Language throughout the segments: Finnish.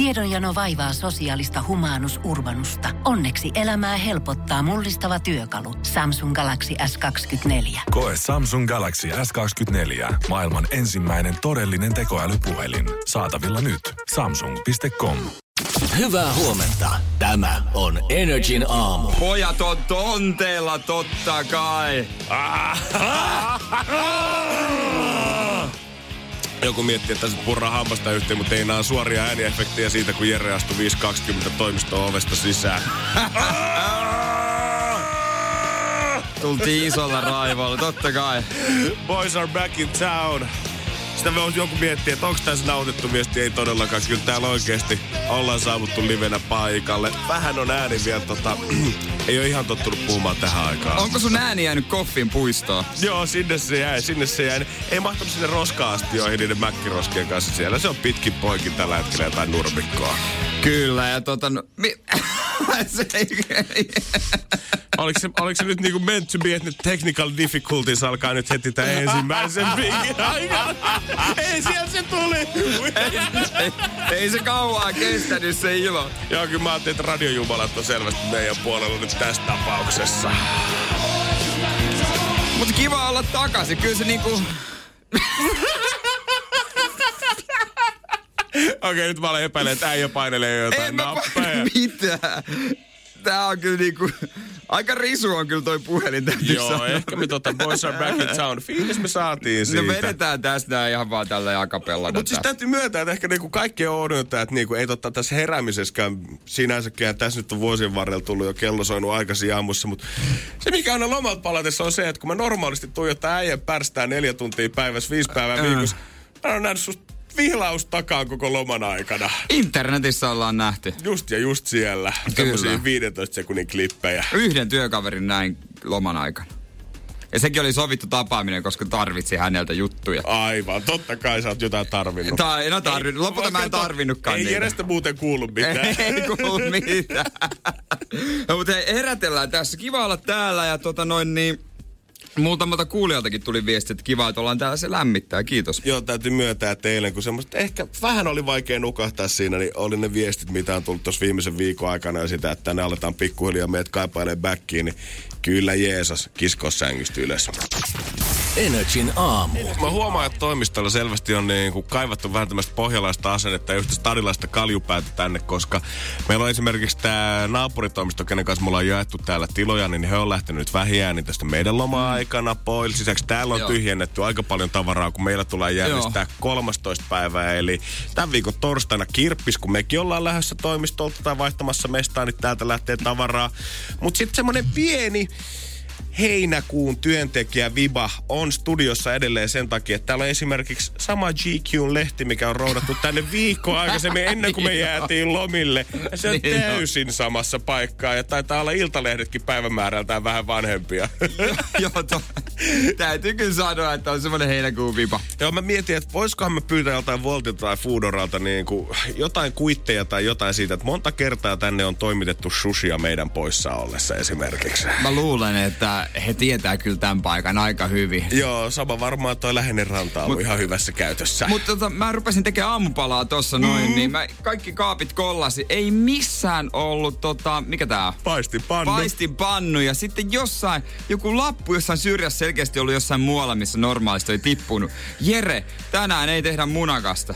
Tiedonjano vaivaa sosiaalista humanus urbanusta. Onneksi elämää helpottaa mullistava työkalu. Samsung Galaxy S24. Koe Samsung Galaxy S24. Maailman ensimmäinen todellinen tekoälypuhelin. Saatavilla nyt. Samsung.com. Hyvää huomenta. Tämä on Energin aamu. Pojat on tonteella totta kai. Joku miettii, että tässä purraa hampasta yhteen, mutta ei nää suoria ääniefektejä siitä, kun Jere astui 5.20 toimiston ovesta sisään. Tultiin isolla raivolla, totta kai. Boys are back in town. Sitä voisi joku miettiä, että onko tässä nautettu viesti, ei todellakaan. Kyllä täällä oikeasti ollaan saavuttu livenä paikalle. Vähän on ääni vielä tota, ei ole ihan tottunut puhumaan tähän aikaan. Onko sun ääni jäänyt koffin puistoon? Joo, sinne se jäi, sinne se jäi. Ei mahtunut sinne roska-astioihin niiden mäkkiroskien kanssa siellä. Se on pitkin poikin tällä hetkellä jotain nurmikkoa. Kyllä, ja tota... No, mi- se oliko, se, oliko se nyt niinku meant to be, että technical difficulties alkaa nyt heti tämän ensimmäisen viikin aikana? Ei, siellä se tuli! ei, ei, se kauaa kestänyt se ilo. Joo, kyllä mä ajattelin, että radiojumalat on selvästi meidän puolella nyt tässä tapauksessa. Mutta kiva olla takaisin. Kyllä se niinku... Okei, nyt mä olen epäillyt, että äijä painelee jotain en nappeja. Mitä? Tää on kyllä niinku... Aika risu on kyllä toi puhelin täytyy Joo, sanoa. ehkä me tota Boys Are Back in Town. Fiilis me saatiin no siitä. No vedetään tästä ihan vaan tällä akapella. Mutta siis täytyy myöntää, että ehkä niinku kaikki on että niinku ei totta tässä heräämisessäkään sinänsäkään. Tässä nyt on vuosien varrella tullut jo kello soinut aikaisin aamussa. Mutta se mikä on lomalta palatessa on se, että kun mä normaalisti tuijottaa äijän pärstää neljä tuntia päivässä, viisi päivää äh. viikossa. Mä oon nähnyt susta vihlaus takaa koko loman aikana. Internetissä ollaan nähty. Just ja just siellä. Tämmöisiä 15 sekunnin klippejä. Yhden työkaverin näin loman aikana. Ja sekin oli sovittu tapaaminen, koska tarvitsi häneltä juttuja. Aivan, totta kai sä oot jotain tarvinnut. Tai, no tarvinnut. Lopulta mä en tarvinnutkaan Ei Jerestä muuten kuulu mitään. ei kuulu mitään. no, mutta hei, herätellään tässä. Kiva olla täällä ja tota noin niin Muutamalta kuulijaltakin tuli viesti, että kiva, että ollaan täällä, se lämmittää. Kiitos. Joo, täytyy myöntää teille, kun semmoista ehkä vähän oli vaikea nukahtaa siinä, niin oli ne viestit, mitä on tullut tuossa viimeisen viikon aikana ja sitä, että tänne aletaan pikkuhiljaa meidät kaipailee backiin, niin Kyllä Jeesus, kisko sängystä ylös. Energin aamu. Mä huomaan, että toimistolla selvästi on niin kuin kaivattu vähän tämmöistä pohjalaista asennetta ja yhtä stadilaista kaljupäätä tänne, koska meillä on esimerkiksi tämä naapuritoimisto, kenen kanssa mulla on jaettu täällä tiloja, niin he on lähtenyt nyt vähiään niin tästä meidän loma-aikana pois. Lisäksi täällä on Joo. tyhjennetty aika paljon tavaraa, kun meillä tulee järjestää Joo. 13 päivää, eli tämän viikon torstaina kirppis, kun mekin ollaan lähdössä toimistolta tai vaihtamassa mestaa, niin täältä lähtee tavaraa. Mutta sitten semmoinen pieni heinäkuun työntekijä Viba on studiossa edelleen sen takia, että täällä on esimerkiksi sama GQ-lehti, mikä on roudattu tänne viikko aikaisemmin ennen kuin me jäätiin lomille. Ja se on niin täysin samassa paikkaa ja taitaa olla iltalehdetkin päivämäärältään vähän vanhempia. Joo, to, täytyy kyllä sanoa, että on semmoinen heinäkuun Viba. Joo, mä mietin, että voisikohan me pyytää jotain Voltilta tai Foodoralta niin kuin jotain kuitteja tai jotain siitä, että monta kertaa tänne on toimitettu sushia meidän poissa ollessa esimerkiksi. Mä luulen, että he tietää kyllä tämän paikan aika hyvin. Joo, sama varmaan toi läheinen ranta on Mut, ihan hyvässä käytössä. Mutta tota, mä rupesin tekemään aamupalaa tossa noin, mm. niin mä kaikki kaapit kollasi. Ei missään ollut tota, mikä tää Paistinpannu. Paistinpannu. Ja sitten jossain, joku lappu jossain syrjässä selkeästi ollut jossain muualla, missä normaalisti oli tippunut. Jere, tänään ei tehdä munakasta.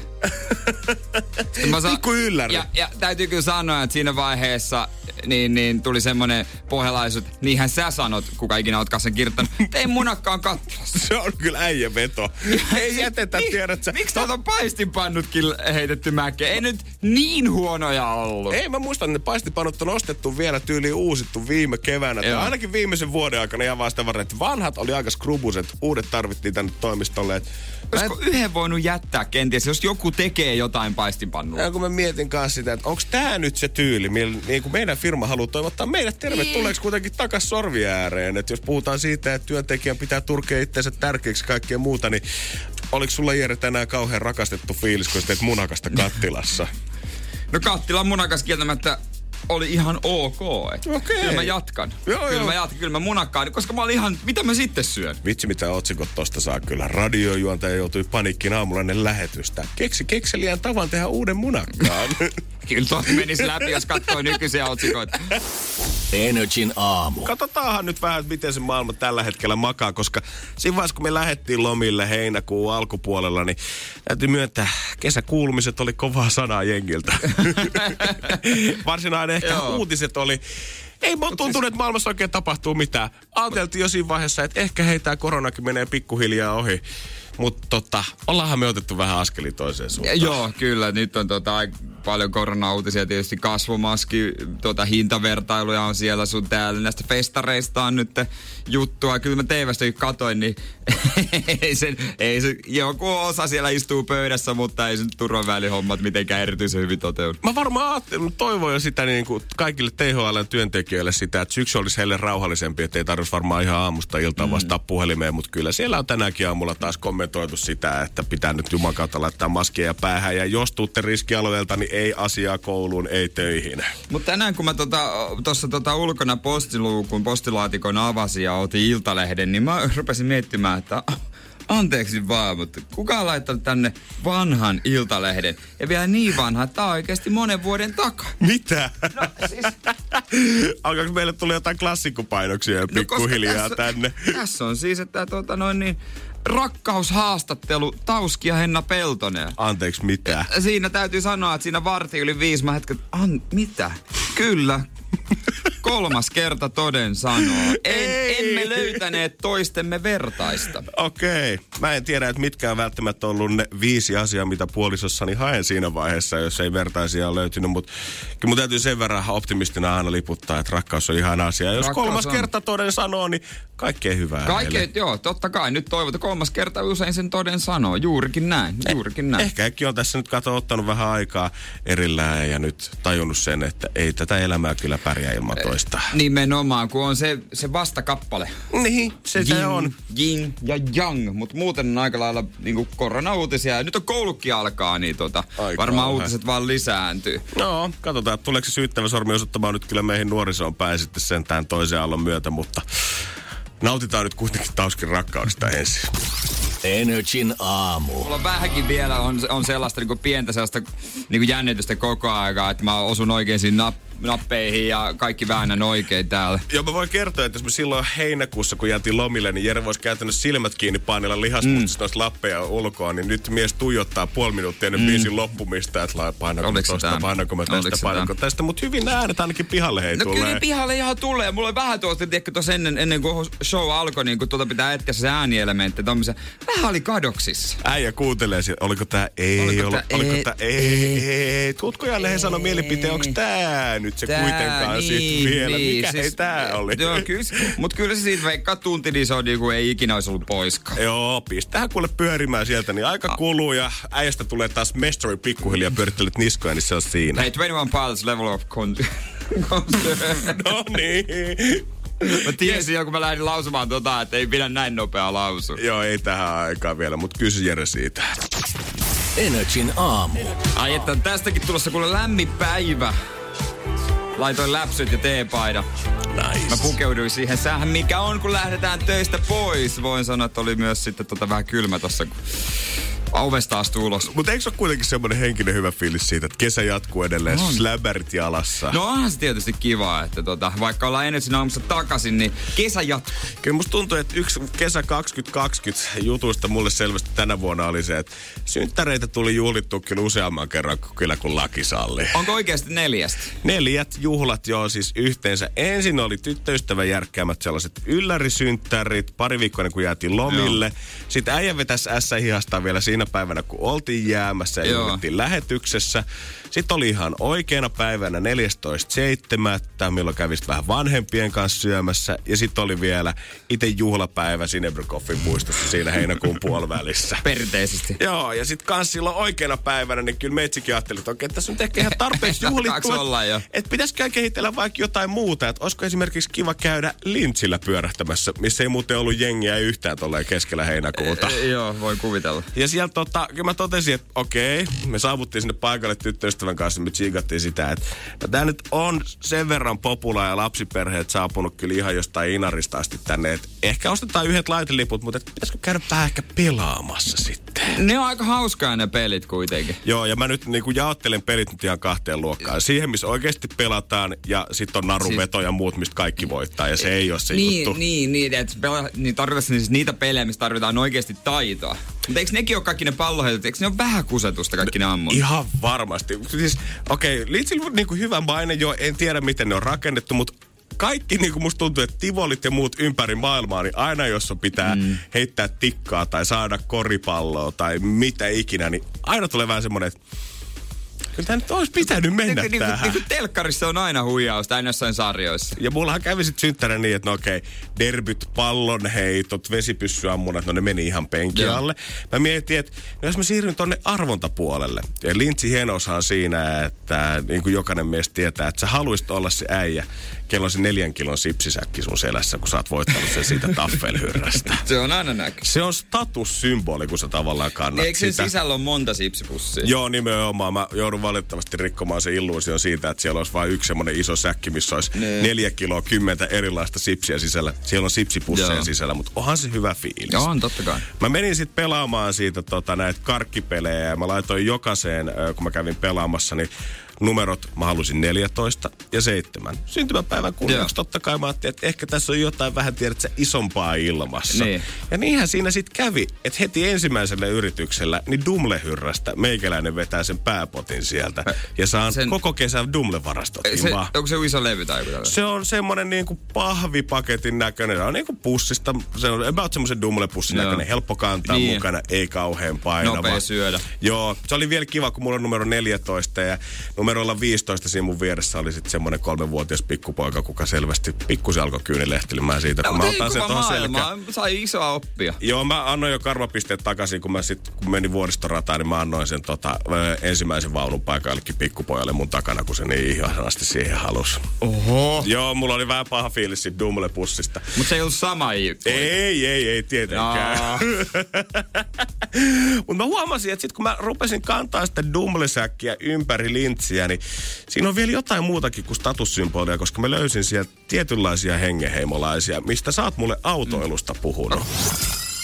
mä sa- Pikku ylläri. Ja, ja täytyy kyllä sanoa, että siinä vaiheessa niin, niin tuli semmonen pohjalaisuus, niinhän sä sanot, kuka ikinä ootkaan sen kirjoittanut, ei munakkaan kattilassa. Se on kyllä äijä veto. ei jätetä, niin, tiedät sä. Miksi täältä on paistinpannutkin heitetty mäkeä? Ei nyt niin huonoja ollut. Ei, mä muistan, että ne paistinpannut on ostettu vielä tyyli uusittu viime keväänä. Tai ainakin viimeisen vuoden aikana ja vasta varren, että vanhat oli aika skrubuset, uudet tarvittiin tänne toimistolle. Olisiko en... yhden voinut jättää kenties, jos joku tekee jotain paistinpannulla? Ja kun mä mietin kanssa sitä, että onko tämä nyt se tyyli, niin kuin meidän firma haluaa toivottaa meidät tervetulleeksi kuitenkin takas sorvi ääreen. Että jos puhutaan siitä, että työntekijän pitää turkea itseensä tärkeäksi kaikkea muuta, niin oliko sulla Jere tänään kauhean rakastettu fiilis, kun teet munakasta kattilassa? No kattilan munakas kieltämättä oli ihan ok. Et Okei. Kyllä mä jatkan. Joo, kyllä joo. mä jatkan, kyllä mä munakkaan, koska mä olin ihan, mitä mä sitten syön? Vitsi, mitä otsikot tosta saa kyllä. Radiojuontaja joutui panikkiin aamulla ennen lähetystä. Keksi kekseliään tavan tehdä uuden munakkaan. Kyllä toi menisi läpi, jos katsoo nykyisiä otsikoita. Energin aamu. Katsotaanhan nyt vähän, miten se maailma tällä hetkellä makaa, koska siinä vaiheessa, kun me lähdettiin lomille heinäkuun alkupuolella, niin täytyy myöntää, kesäkuulumiset oli kovaa sanaa jengiltä. Varsinainen ehkä Joo. uutiset oli, ei mun tuntunut, että maailmassa oikein tapahtuu mitään. Ajateltiin jo siinä vaiheessa, että ehkä hei, tää koronakin menee pikkuhiljaa ohi. Mutta tota, ollaanhan me otettu vähän askeli toiseen suuntaan. Joo, kyllä. Nyt on tota, paljon korona-uutisia. Tietysti kasvomaski, tota, hintavertailuja on siellä sun täällä. Näistä festareista on nyt juttua. Kyllä mä teivästäkin katoin, niin ei, sen, ei se, joku osa siellä istuu pöydässä, mutta ei sen turvan välihommat mitenkään erityisen hyvin toteudu. Mä varmaan ajattelin, toivon jo sitä niin kuin kaikille THL-työntekijöille sitä, että syksy olisi heille rauhallisempi, että ei tarvitsisi varmaan ihan aamusta iltaan vastaa puhelimeen, mutta kyllä siellä on tänäkin aamulla taas kommentoitu sitä, että pitää nyt jumakautta laittaa maskia päähän ja jos tuutte riskialueelta, niin ei asiaa kouluun, ei töihin. Mutta tänään kun mä tuossa tota, tota ulkona postiluukun, postilaatikon avasin ja otin iltalehden, niin mä rupesin miettimään, että anteeksi vaan, mutta kuka on laittanut tänne vanhan iltalehden? Ja vielä niin vanha, että tää on oikeasti monen vuoden takaa. Mitä? No siis, Alkaako meille tulla jotain klassikkopainoksia no, pikkuhiljaa tässä, tänne? Tässä on siis, että tota noin niin, rakkaushaastattelu Tauski ja Henna Peltonen. Anteeksi, mitä? Siinä täytyy sanoa, että siinä varti yli viisi mä hetken, an, mitä? Kyllä. Kolmas kerta toden sanoo. En, Ei. emme löytäneet toistemme vertaista. Okei. Mä en tiedä, että mitkä on välttämättä ollut ne viisi asiaa, mitä puolisossani haen siinä vaiheessa, jos ei vertaisia ole löytynyt. Mutta kyllä mun täytyy sen verran optimistina aina liputtaa, että rakkaus on ihan asia. Jos Rakkaus kolmas on. kerta toden sanoo, niin kaikkea hyvää Kaikki, hänelle. joo, totta kai. Nyt toivotaan kolmas kerta usein sen toden sanoo. Juurikin näin, juurikin näin. Ehkä äkki on tässä nyt kato ottanut vähän aikaa erillään ja nyt tajunnut sen, että ei tätä elämää kyllä pärjää ilman toista. Nimenomaan, kun on se, se vastakappale. Niin, se, se on. Yin ja yang, mutta muuten on aika lailla niin korona-uutisia. Ja nyt on koulukin alkaa, niin tota, varmaan kauhea. uutiset vaan lisääntyy. No, katsotaan, tuleeko se syyttävä sormi osoittamaan nyt kyllä meihin nuorisoon päin sitten sentään toisen aallon myötä, mutta nautitaan nyt kuitenkin Tauskin rakkaudesta ensin. Energin aamu. Mulla on vähänkin vielä on, on sellaista niin pientä sellaista niin jännitystä koko aikaa, että mä osun oikeisiin nap, nappeihin ja kaikki väännän oikein täällä. Joo, mä voin kertoa, että jos me silloin heinäkuussa, kun jäätiin lomille, niin Jere voisi käytännössä silmät kiinni painella lihasmutsista mm. lappeja ulkoa, niin nyt mies tuijottaa puoli minuuttia ennen mm. biisin loppumista, että painanko mä tosta, painanko mä tästä, painanko tästä, mutta hyvin äänet ainakin pihalle hei No tulee. kyllä pihalle ihan tulee. Mulla oli vähän tuosta, tiedätkö, tuossa ennen, ennen kuin show alkoi, niin kun tuota pitää etkä se äänielementti, tommisen. Vähän oli kadoksissa. Äijä kuuntelee, oliko tää ei, Oliko oliko, tää oliko ei, tää ei, ei. Tuutko Janne he sanoi mielipiteen, onko tää nyt se kuitenkaan sit vielä? Mikä hei tää oli? niin, Joo, kyllä, mutta kyllä se siitä veikkaa tunti, niin se on niinku, ei ikinä olisi ollut poiskaan. Joo, pistähän kuule pyörimään sieltä, niin aika kuluu ja äijästä tulee taas mestari pikkuhiljaa pyörittelet niskoja, niin se on siinä. Hei, 21 Pilots level of con- No niin. Mä tiesin jo, kun mä lähdin lausumaan tota, että ei pidä näin nopea lausu. Joo, ei tähän aikaan vielä, mutta kysy Jere siitä. Energin aamu. Ai että on tästäkin tulossa kuule lämmin päivä. Laitoin läpsyt ja teepaidan. Nice. Mä pukeuduin siihen sähän, mikä on, kun lähdetään töistä pois. Voin sanoa, että oli myös sitten tota vähän kylmä tossa, kun ovesta astuu ulos. Mutta eikö se ole kuitenkin semmoinen henkinen hyvä fiilis siitä, että kesä jatkuu edelleen, On. släbärit jalassa? No onhan se tietysti kiva, että tota, vaikka ollaan Energyn aamussa takaisin, niin kesä jatkuu. Kyllä musta tuntuu, että yksi kesä 2020 jutuista mulle selvästi tänä vuonna oli se, että synttäreitä tuli juhlittu kyllä useamman kerran kuin kyllä kun laki salli. Onko oikeasti neljästä? Neljät juhlat joo siis yhteensä. Ensin oli tyttöystävän järkkäämät sellaiset yllärisynttärit, pari viikkoa kuin jäätiin lomille. Joo. Sitten äijä vetäisi ässä hihastaa vielä siinä päivänä, kun oltiin jäämässä ja Joo. juhlittiin lähetyksessä. Sitten oli ihan oikeana päivänä 14.7., milloin kävisi vähän vanhempien kanssa syömässä. Ja sitten oli vielä itse juhlapäivä Sinebrykoffin puistossa siinä heinäkuun puolivälissä. Perinteisesti. Joo, ja sitten kans silloin oikeana päivänä, niin kyllä meitsikin ajatteli, että okei, tässä on ehkä ihan tarpeeksi juhlittu. Että pitäisikö kehitellä vaikka jotain muuta, että olisiko esimerkiksi kiva käydä lintsillä pyörähtämässä, missä ei muuten ollut jengiä yhtään tolleen keskellä heinäkuuta. E, joo, voi kuvitella. Ja sieltä tota, kyllä mä totesin, että okei, me saavuttiin sinne paikalle tyttöystävän ystävän kanssa me tsiigattiin sitä, että no tämä nyt on sen verran popula ja lapsiperheet saapunut kyllä ihan jostain Inarista asti tänne, että ehkä ostetaan yhdet laiteliput, mutta pitäisikö käydä vähän ehkä pelaamassa sitten. Ne on aika hauskaa ne pelit kuitenkin. Joo, ja mä nyt niin kuin jaottelen pelit nyt ihan kahteen luokkaan. Siihen, missä oikeasti pelataan, ja sitten on naruveto ja muut, mistä kaikki voittaa, ja se ei ole se niin, juttu. Niin, niin, että pela, niin tarvitaan siis niitä pelejä, missä tarvitaan oikeasti taitoa. Mutta eikö nekin ole kaikki ne palloheitot, eikö ne ole vähän kusetusta kaikki ne ammut? Ihan varmasti. Siis, okei, okay, Liitsillä on niin kuin hyvä maine jo, en tiedä miten ne on rakennettu, mutta kaikki niin kuin musta tuntuu, että tivolit ja muut ympäri maailmaa, niin aina jos on pitää mm. heittää tikkaa tai saada koripalloa tai mitä ikinä, niin aina tulee vähän semmoinen, että Kyllä tämä nyt olisi pitänyt mennä niin, tähän. Niin, niin telkkarissa on aina huijausta, aina jossain sarjoissa. Ja mullahan kävi sitten synttärä niin, että no okei, derbyt, pallonheitot, vesipyssyammunat, no ne meni ihan penkin alle. Mä mietin, että no jos mä siirryn tonne arvontapuolelle. Ja Lintsi hienoushan siinä, että niin kuin jokainen meistä tietää, että sä haluaisit olla se äijä, kello on se neljän kilon sipsisäkki sun selässä, kun sä oot voittanut sen siitä taffelhyrrästä. se on aina näky. Se on statussymboli, kun sä tavallaan kannat Eikö sen sitä. sisällä ole monta sipsipussia? Joo, nimenomaan. Mä joudun valitettavasti rikkomaan se illuusion siitä, että siellä olisi vain yksi semmoinen iso säkki, missä olisi ne. neljä kiloa, kymmentä erilaista sipsiä sisällä. Siellä on sipsipusseja Joo. sisällä, mutta onhan se hyvä fiilis. Joo, on totta kai. Mä menin sitten pelaamaan siitä tota, näitä karkkipelejä ja mä laitoin jokaiseen, kun mä kävin pelaamassa, niin numerot mä halusin 14 ja 7. Syntymäpäivän kunniaksi totta kai mä ajattelin, että ehkä tässä on jotain vähän tiedät isompaa ilmassa. Niin. Ja niinhän siinä sitten kävi, että heti ensimmäisellä yrityksellä niin Dumle-hyrrästä meikäläinen vetää sen pääpotin sieltä. Ja saan sen... koko kesän Dumle-varastot. Se, onko se iso levy tai joku Se on semmonen niinku pahvipaketin näköinen. Se on niinku pussista, se on about semmoisen Dumle-pussin Joo. näköinen. Helppo kantaa niin. mukana, ei kauhean painava. Nopea syödä. Joo, se oli vielä kiva, kun mulla on numero 14 ja numerolla 15 siinä mun vieressä oli sitten semmoinen kolmenvuotias pikkupoika, kuka selvästi pikkusen alkoi kyynilehtilimään siitä, kun no, mä otan sen tuohon selkään. Sai isoa oppia. Joo, mä annoin jo karvapisteet takaisin, kun mä sitten, kun menin vuoristorataan, niin mä annoin sen tota, ensimmäisen vaunun paikallekin pikkupojalle mun takana, kun se niin ihanasti siihen halusi. Oho. Joo, mulla oli vähän paha fiilis siitä Dumle-pussista. Mutta se ei ollut sama Ei, ei, ei, ei tietenkään. Mutta mä huomasin, että sitten kun mä rupesin kantaa sitä Dumle-säkkiä ympäri lintsiä, biisiä, niin siinä on vielä jotain muutakin kuin statussymbolia, koska mä löysin sieltä tietynlaisia hengeheimolaisia, mistä sä oot mulle autoilusta puhunut.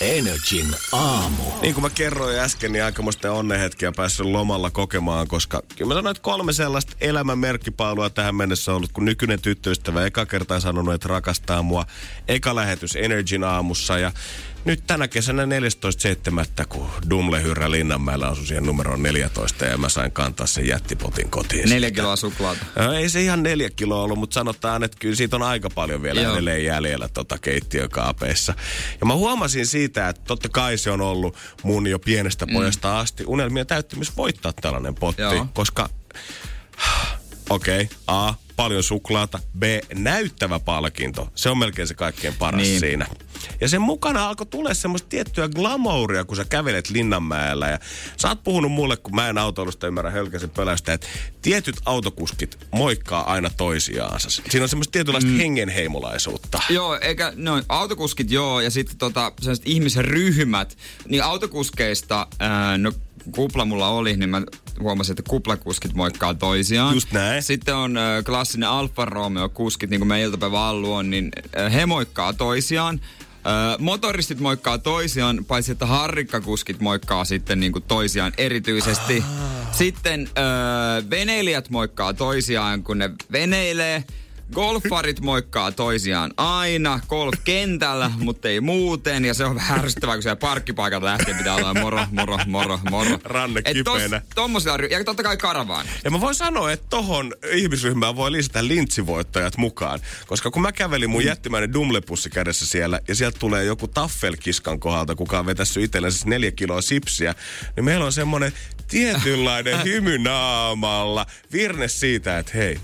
Energin aamu. Niin kuin mä kerroin äsken, niin aikamoista onnenhetkiä päässyt lomalla kokemaan, koska kyllä mä sanoin, että kolme sellaista elämän merkkipaalua tähän mennessä on ollut, kun nykyinen tyttöystävä eka kertaa sanonut, että rakastaa mua. Eka lähetys Energin aamussa ja nyt tänä kesänä 14.7. kun Dumle Hyrrä Linnanmäellä asui siihen numeroon 14 ja mä sain kantaa sen jättipotin kotiin. Neljä sitä. kiloa suklaata. No, ei se ihan neljä kiloa ollut, mutta sanotaan, että kyllä siitä on aika paljon vielä Joo. edelleen jäljellä tota keittiökaapeissa. Ja mä huomasin siitä, että totta kai se on ollut mun jo pienestä mm. pojasta asti unelmia täyttymys voittaa tällainen potti, Joo. koska okei, okay, A, paljon suklaata, B, näyttävä palkinto. Se on melkein se kaikkein paras niin. siinä. Ja sen mukana alkoi tulla semmoista tiettyä glamouria, kun sä kävelet Linnanmäellä. Ja sä oot puhunut mulle, kun mä en autoilusta ymmärrä hölkäsen pölästä, että tietyt autokuskit moikkaa aina toisiaansa. Siinä on semmoista tietynlaista mm. hengenheimolaisuutta. Joo, eikä, no autokuskit joo, ja sitten tota, sellaiset ihmisryhmät, niin autokuskeista, ää, no kupla mulla oli, niin mä huomasin, että kuplakuskit moikkaa toisiaan. Just näin. Sitten on äh, klassinen Alfa Romeo kuskit, niin kuin iltapäivä Allu on, niin äh, he moikkaa toisiaan. Motoristit moikkaa toisiaan, paitsi että harrikkakuskit moikkaa sitten niin kuin toisiaan erityisesti. Ah. Sitten äh, veneilijät moikkaa toisiaan, kun ne veneilee. Golfarit moikkaa toisiaan aina golfkentällä, mutta ei muuten. Ja se on vähän ärsyttävää, kun siellä parkkipaikalta lähtee, pitää olla moro, moro, moro, moro. Ranne kipeänä. Tos, ja totta kai karavaan. Ja mä voin sanoa, että tohon ihmisryhmään voi lisätä lintsivoittajat mukaan. Koska kun mä kävelin mun mm. jättimäinen dumlepussi kädessä siellä, ja sieltä tulee joku taffelkiskan kohdalta, kuka on vetässyt itsellensä neljä kiloa sipsiä, niin meillä on semmoinen tietynlainen hymy naamalla, virne siitä, että hei,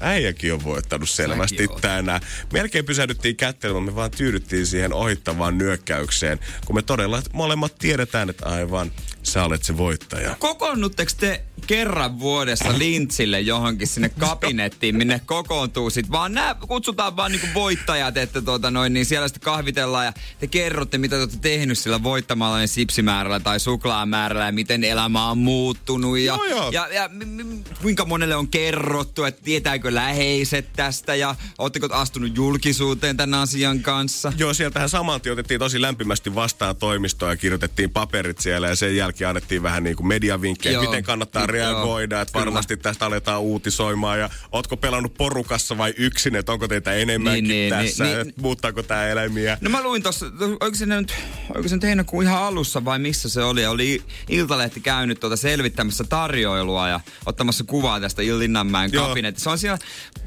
äijäkin on voittanut selvästi tänään. Melkein pysähdyttiin kättelemään, me vaan tyydyttiin siihen ohittavaan nyökkäykseen, kun me todella molemmat tiedetään, että aivan, sä olet se voittaja. Kokoonnutteko te kerran vuodessa lintsille johonkin sinne kabinettiin, minne kokoontuu sit vaan nää kutsutaan vaan niinku voittajat, että tuota noin, niin siellä sitten kahvitellaan ja te kerrotte, mitä te olette tehnyt sillä voittamalla niin sipsimäärällä tai suklaamäärällä ja miten elämä on muuttunut ja, Joo, joo. ja, ja m- m- kuinka monelle on kerrottu, että tietääkö läheiset tästä ja ootteko astunut julkisuuteen tämän asian kanssa. Joo, sieltähän saman tien otettiin tosi lämpimästi vastaan toimistoa ja kirjoitettiin paperit siellä ja sen jälkeen annettiin vähän niin kuin mediavinkkejä, miten kannattaa Joo, reagoida, että varmasti tästä aletaan uutisoimaan ja ootko pelannut porukassa vai yksin, että onko teitä enemmänkin Niin, niin, tässä, niin, että muuttaako tämä eläimiä. No mä luin tossa, oliko se nyt, oliko se nyt heinäkuun ihan alussa vai missä se oli? Oli Iltalehti käynyt tuota selvittämässä tarjoilua ja ottamassa kuvaa tästä Linnanmäen Joo. kabinetissa. Se on siellä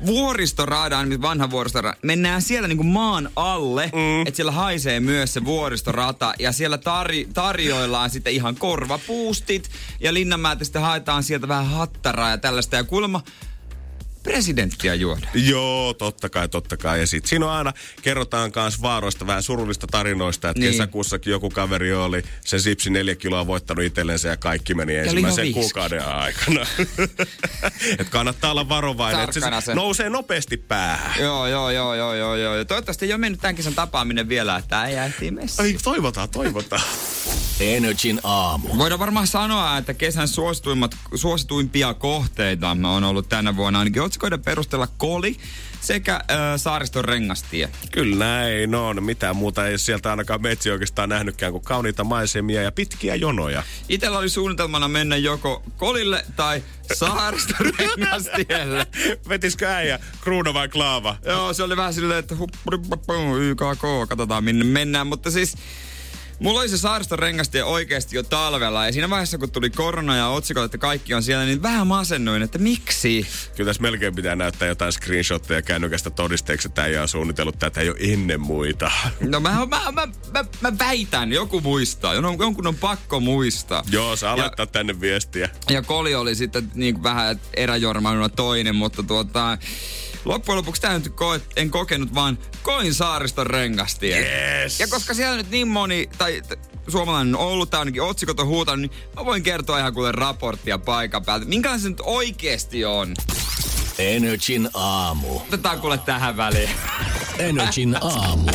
vuoristoradaan, vanha vuoristorata. Mennään siellä niinku maan alle, mm. että siellä haisee myös se vuoristorata ja siellä tar- tarjoillaan sitten ihan korvapuustit ja Linnanmäeltä sitten haetaan sieltä vähän hattaraa ja tällaista. Ja kuulemma presidenttiä juoda. Joo, totta kai, totta kai. Ja sit siinä on aina, kerrotaan kans vaaroista vähän surullista tarinoista, että Niin. kesäkuussakin joku kaveri oli sen sipsi neljä kiloa voittanut itsellensä ja kaikki meni ensimmäisen lihaviiski. kuukauden aikana. että kannattaa olla varovainen, että se se. nousee nopeasti päähän. Joo, joo, joo, joo, joo, joo. Ja toivottavasti ei ole mennyt tämän kesän tapaaminen vielä, että ei ehtii messiin. Ai, toivotaan, toivotaan. Energin aamu. Voidaan varmaan sanoa, että kesän suosituimmat, suosituimpia kohteita on ollut tänä vuonna ainakin otsikoiden perusteella Koli sekä äh, Saariston rengastie. Kyllä näin on. Mitään muuta ei sieltä ainakaan metsi oikeastaan nähnytkään kuin kauniita maisemia ja pitkiä jonoja. Itellä oli suunnitelmana mennä joko Kolille tai Saariston rengastielle. Vetiskö äijä kruuna vai klaava? Joo, se oli vähän silleen, että YKK, katsotaan minne mennään, mutta siis... Mulla oli se saariston rengastie oikeasti jo talvella ja siinä vaiheessa kun tuli korona ja otsikot, että kaikki on siellä, niin vähän masennuin, että miksi? Kyllä tässä melkein pitää näyttää jotain screenshotteja kännykästä todisteeksi, että äijä on suunnitellut tätä jo ennen muita. No mä, mä, mä, mä, mä väitän, joku muistaa. Jon- Jonkun on pakko muistaa. Joo, saa Ja- laittaa tänne viestiä. Ja Koli oli sitten niin vähän eräjormailuna toinen, mutta tuota, loppujen lopuksi tämä nyt koe, en kokenut, vaan koin saariston rengastie. Yes. Ja koska siellä nyt niin moni, tai t- suomalainen on ollut, tai ainakin otsikot on huutanut, niin mä voin kertoa ihan kuule raporttia paikan päältä. Minkälainen se nyt oikeasti on? Energin aamu. Otetaan kuule tähän väliin. Energin aamu.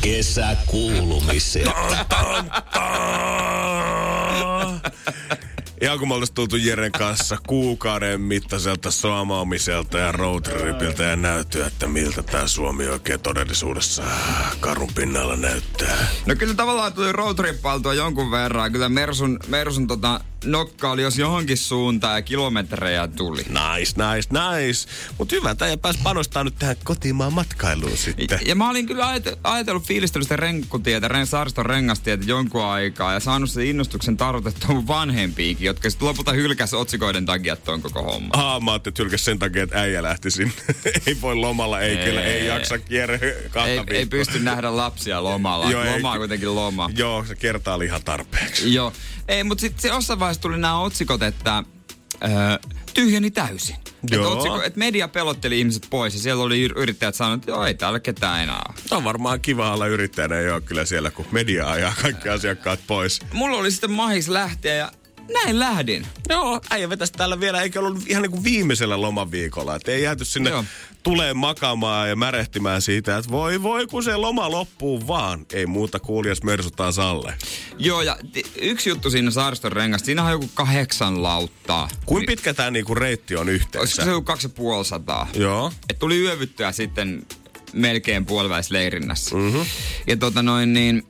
Kesäkuulumiset. Ihan kun me oltais tultu Jeren kanssa kuukauden mittaiselta suomaamiselta ja roadtripiltä ja näyttöä, että miltä tämä Suomi oikein todellisuudessa karun pinnalla näyttää. No kyllä tavallaan tuli roadtrippailtua jonkun verran. Kyllä Mersun, Mersun tota, nokka oli jos johonkin suuntaan ja kilometrejä tuli. Nice, nice, nice. Mut hyvä, tämä pääsi panostaa nyt tähän kotimaan matkailuun sitten. Ja mä olin kyllä ajate- ajatellut fiilistellyt sitä renkkutietä, ren, saariston rengastietä jonkun aikaa ja saanut sen innostuksen tarkoitettua mun vanhempiikin, jotka sitten lopulta hylkäs otsikoiden takia tuon koko homma. Aa, mä ajattelin, että hylkäs sen takia, että äijä lähti sinne. ei voi lomalla, ei, Ei. kyllä, ei jaksa kierre kahta Ei, viikkoa. ei pysty nähdä lapsia lomalla. Joo, ei loma ky- kuitenkin loma. Joo, se kertaa lihan tarpeeksi. Joo. Ei, mutta sitten se jossain vaiheessa tuli nämä otsikot, että öö, tyhjeni täysin. Että otsikko, et media pelotteli ihmiset pois ja siellä oli yrittäjät sanoneet, että joo, ei täällä ketään enää ole. On varmaan kiva olla yrittäjänä jo kyllä siellä, kun media ajaa kaikki asiakkaat pois. Mulla oli sitten mahis lähteä ja näin lähdin. Joo, äijä vetäisi täällä vielä, eikä ollut ihan niin kuin viimeisellä lomaviikolla. Että ei jääty sinne Joo. tulee makaamaan ja märehtimään siitä, että voi voi kun se loma loppuu vaan. Ei muuta kuulijas mersutaan alle. Joo, ja t- yksi juttu siinä saariston rengasta, siinä on joku kahdeksan lauttaa. Kuinka pitkä tämä niinku reitti on Olisiko yhteensä? se joku kaksi ja puoli sataa? Joo. Et tuli yövyttyä sitten melkein puoliväisleirinnässä. Mm-hmm. Ja tota noin niin...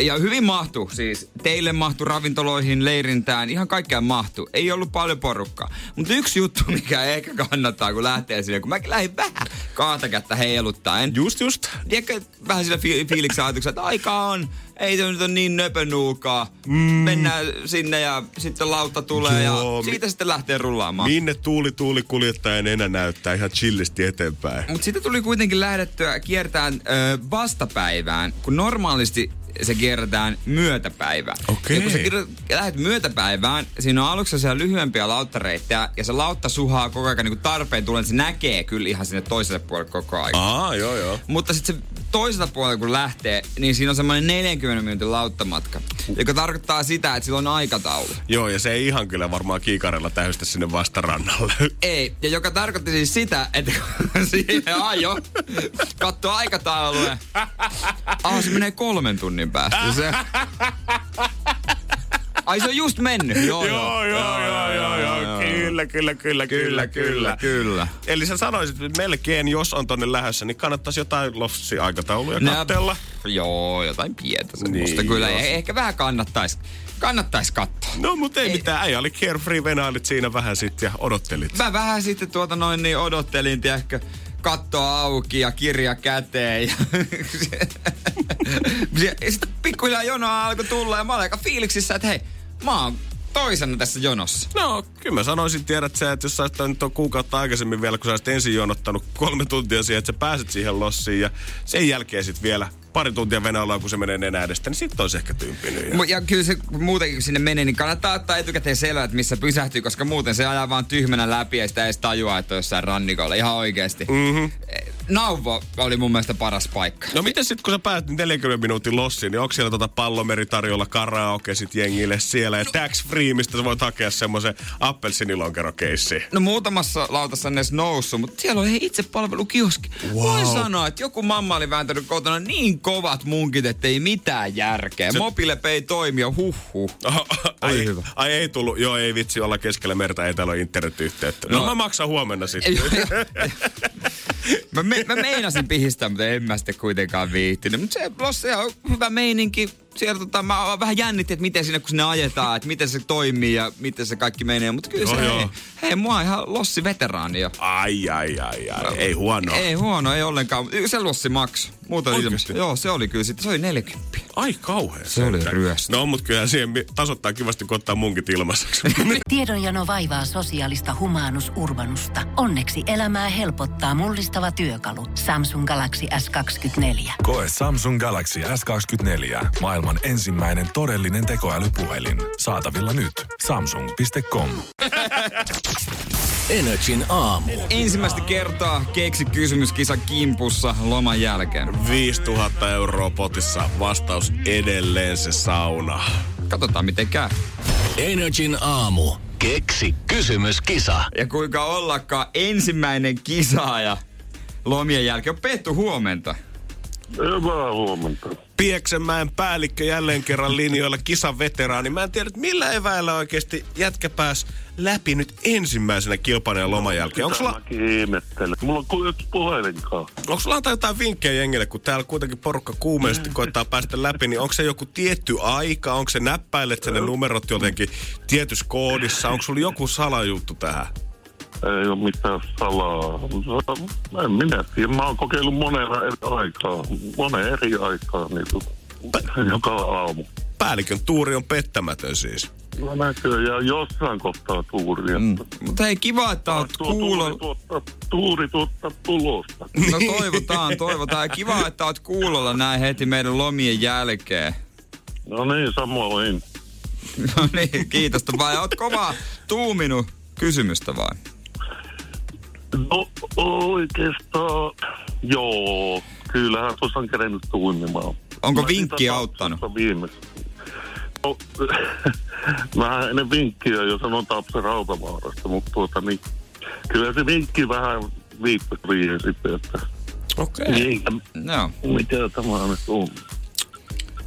Ja hyvin mahtu siis. Teille mahtu ravintoloihin, leirintään, ihan kaikkea mahtu. Ei ollut paljon porukkaa. Mutta yksi juttu, mikä ehkä kannattaa, kun lähtee sinne, kun mäkin lähdin vähän kahta kättä heiluttaen. Just just. Tiedätkö, vähän sillä fi- fiiliksen ajatuksella, että aika on, ei se nyt ole niin nöpönuukaa. Mm. Mennään sinne ja sitten lautta tulee Joo, ja mi- siitä sitten lähtee rullaamaan. Minne tuuli tuuli kuljettajan enää näyttää ihan chillisti eteenpäin. Mutta sitten tuli kuitenkin lähdettyä kiertään ö, vastapäivään, kun normaalisti se kierretään myötäpäivään. Okei. Ja kun sä kierrät, lähdet myötäpäivään, siinä on aluksi siellä lyhyempiä lauttareittejä ja se lautta suhaa koko ajan niin tarpeen tulee, se näkee kyllä ihan sinne toiselle puolelle koko ajan. Aa, joo joo. Mutta sitten se toiselta puolelta kun lähtee, niin siinä on semmoinen 40 minuutin lauttamatka, joka tarkoittaa sitä, että sillä on aikataulu. Joo, ja se ei ihan kyllä varmaan kiikarella täystä sinne vastarannalle. Ei, ja joka tarkoitti siis sitä, että kun siihen ajo, katsoo aikataulua, ah, se menee kolmen tunnin päästä. Se, Ai se on just mennyt. Joo, joo, joo, joo, joo, joo. Kyllä, kyllä, kyllä, kyllä, kyllä. kyllä. Eli sä sanoisit, että melkein, jos on tonne lähdössä, niin kannattaisi jotain lossi-aikatauluja Nää- katsella. Joo, jotain pientä semmoista Niin, kyllä. joo. Eh- Ehkä vähän kannattaisi kannattais katsoa. No, mutta ei, Ei. mitään. Äijä oli carefree, venailit siinä vähän sitten ja odottelit. Mä vähän sitten tuota noin niin odottelin, tiedätkö, kattoa auki ja kirja käteen. Ja sitten pikkuhiljaa jonoa alkoi tulla ja mä olin aika fiiliksissä, että hei, mä oon toisena tässä jonossa. No, kyllä mä sanoisin, tiedät sä, että jos sä olisit nyt on kuukautta aikaisemmin vielä, kun sä olisit ensin jonottanut kolme tuntia siihen, että sä pääset siihen lossiin ja sen jälkeen sitten vielä pari tuntia venäjällä, kun se menee nenä edestä, niin sitten olisi ehkä tympinyt. Ja... Ja kyllä se muutenkin kun sinne menee, niin kannattaa ottaa etukäteen selvää, että missä pysähtyy, koska muuten se ajaa vaan tyhmänä läpi ja sitä ei edes tajua, että on jossain rannikolla. Ihan oikeesti. Mm-hmm. Nauvo oli mun mielestä paras paikka. No miten sitten, kun sä pääset 40 minuutin lossiin, niin onko siellä tota pallomeri tarjolla karaoke sit jengille siellä ja tax free, mistä sä voit hakea semmoisen appelsinilonkerokeissi? No muutamassa lautassa en edes noussut, mutta siellä oli itse palvelukioski. Wow. Voin sanoa, että joku mamma oli vääntänyt kotona niin kovat munkit, että ei mitään järkeä. Se-. Mobile ei toimi ja huh huh. ai, Oli hyvä. ai, ei tullut, joo ei vitsi olla keskellä merta, ei täällä ole internetyhteyttä. No, no No. mä maksan huomenna sitten. Mä, me, mä meinasin pihistää, mutta en mä sitten kuitenkaan viihtynyt. Mutta se Lossa on hyvä meininki. Siellä tota, mä vähän jännitin, että miten sinne kun sinne ajetaan, että miten se toimii ja miten se kaikki menee. Mutta kyllä Joo, se, joo. hei, hei, mua on ihan Lossi veteraani jo. Ai, ai, ai, ai. Ei huono. Ei huono, ei ollenkaan. Se Lossi maksoi. Muuta ilmeisesti. Joo, se oli kyllä sitten. Se oli 40. Ai kauhean. Se oli ryöstö. No, mutta kyllä siihen tasoittaa kivasti, kun ottaa munkit ilmaiseksi. Tiedonjano vaivaa sosiaalista humanus urbanusta. Onneksi elämää helpottaa mullistava työkalu. Samsung Galaxy S24. Koe Samsung Galaxy S24. Maailman ensimmäinen todellinen tekoälypuhelin. Saatavilla nyt. Samsung.com. Energin aamu. Ensimmäistä kertaa keksi kysymyskisa kimpussa loman jälkeen. 5000 euroa potissa. Vastaus edelleen se sauna. Katsotaan miten käy. Energin aamu. Keksi kysymyskisa. Ja kuinka ollakaan ensimmäinen kisaaja lomien jälkeen on Pettu huomenta. Hyvää huomenta. Pieksenmäen päällikkö jälleen kerran linjoilla kisan veteraani. Mä en tiedä, millä eväillä oikeasti jätkä pääs läpi nyt ensimmäisenä kilpailijan loman jälkeen. Onko sulla, ihmettelen. Mulla on kuin yksi puhelinkaan. onko sulla antaa jotain vinkkejä jengille, kun täällä kuitenkin porukka kuumeisesti koittaa päästä läpi, niin onko se joku tietty aika? Onko se näppäilet sen ne numerot jotenkin tietyssä koodissa? Onko sulla joku salajuttu tähän? Ei ole mitään salaa. En minä tiedä. Mä oon kokeillut monena eri aikaa. Moneen eri aikaa. Niin joka aamu. Päällikön tuuri on pettämätön siis. No näköjään jossain kohtaa tuuria. Mm. Mutta hei, kiva, että oot tuuri, kuulolla. tuottaa, tuuri tuottaa tulosta. No toivotaan, toivotaan. Ja kiva, että oot kuulolla näin heti meidän lomien jälkeen. No niin, samoin. No niin, kiitos. Vai oot kova tuuminut kysymystä vai? No oikeastaan, joo. Kyllähän tuossa on kerennyt tuimimaan. Onko Mä vinkki auttanut? Viimeksi. No, vähän ennen vinkkiä jo sanon Tapsen Rautavaarasta, mutta tuota niin, kyllä se vinkki vähän viippasi siihen sitten, että Okei. minkä, Joo. mikä tämä nyt on.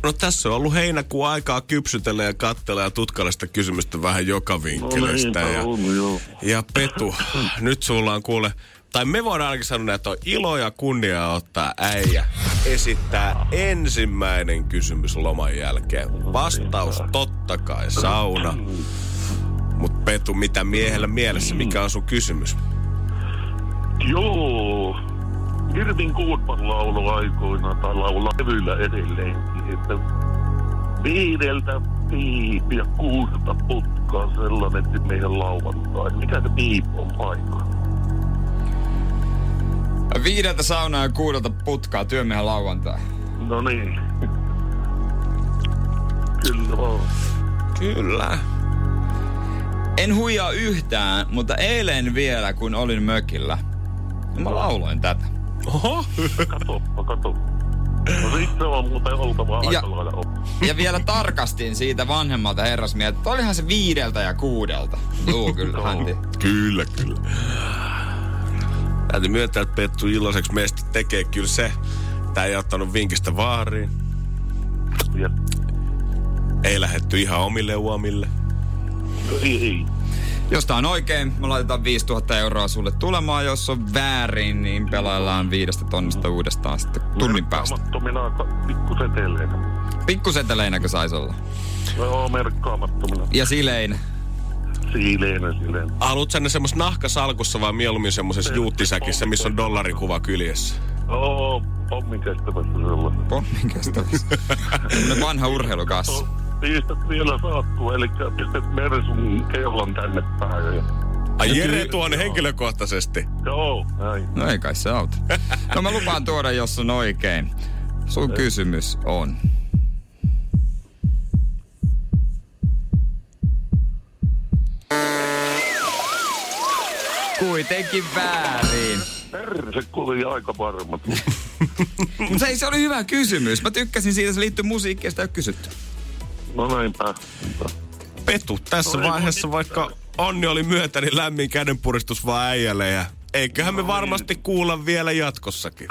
No tässä on ollut heinäkuun aikaa kypsytellä ja katsella ja tutkailla sitä kysymystä vähän joka No vinkkelistä. niinpä ja, on, joo. ja Petu, nyt sulla on kuule, tai me voidaan ainakin sanoa, että on ilo ja kunnia ottaa äijä esittää ensimmäinen kysymys loman jälkeen. Vastaus totta kai sauna. Mut Petu, mitä miehellä mielessä, mikä on sun kysymys? Joo. Irvin Goodman laulu aikoinaan, tai laulaa levyllä edelleenkin, että viideltä piip ja kuudelta putkaa sellainen että meidän lauantai. Mikä se piip on paikka? Viideltä saunaa ja kuudelta putkaa työmiehen lauantai. No niin. Kyllä vaan. Kyllä. En huijaa yhtään, mutta eilen vielä, kun olin mökillä, niin mä lauloin tätä. Oho. Katoppa, kato. No on muuten oltava Ja- aika. Ja vielä tarkastin siitä vanhemmalta herrasmieheltä, että olihan se viideltä ja kuudelta. Juu, kyllä tii. Kyllä, kyllä. Täytyy myöntää, että Pettu iloiseksi meistä tekee kyllä se. Tää ei ottanut vinkistä vaariin. Ja, Ei lähetty ihan omille uomille. no ei, ei. Jos tää on oikein, me laitetaan 5000 euroa sulle tulemaan. Jos on väärin, niin pelaillaan viidestä tonnista uudestaan sitten tunnin päästä. Pikkuseteleitä. Pikkuseteleinäkö sais olla? Joo, merkkaamattomina. Ja silein. Siileenä, silleen. Haluat sä ne semmos nahkasalkussa vai mieluummin semmosessa juuttisäkissä, missä on dollarikuva kyljessä? Oo, pommin kestävässä sellainen. Pommin. Semmonen vanha urheilukassa. Pistät vielä saattua, eli pistät Mersun kellon tänne päin. Ja... Ai Jere tuo ne henkilökohtaisesti. Joo, näin. No ei kai se auta. No mä lupaan tuoda, jos on oikein. Sun kysymys on. Kuitenkin väärin. Perse, kun oli aika varma. Mutta ei se oli hyvä kysymys. Mä tykkäsin siitä, se liittyy musiikkiin ja sitä ei ole kysytty. No näinpä. Petu, tässä No vaiheessa vaikka onni oli myötä, niin lämmin kädenpuristus vaan äijälle ja eiköhän me varmasti kuulla vielä jatkossakin.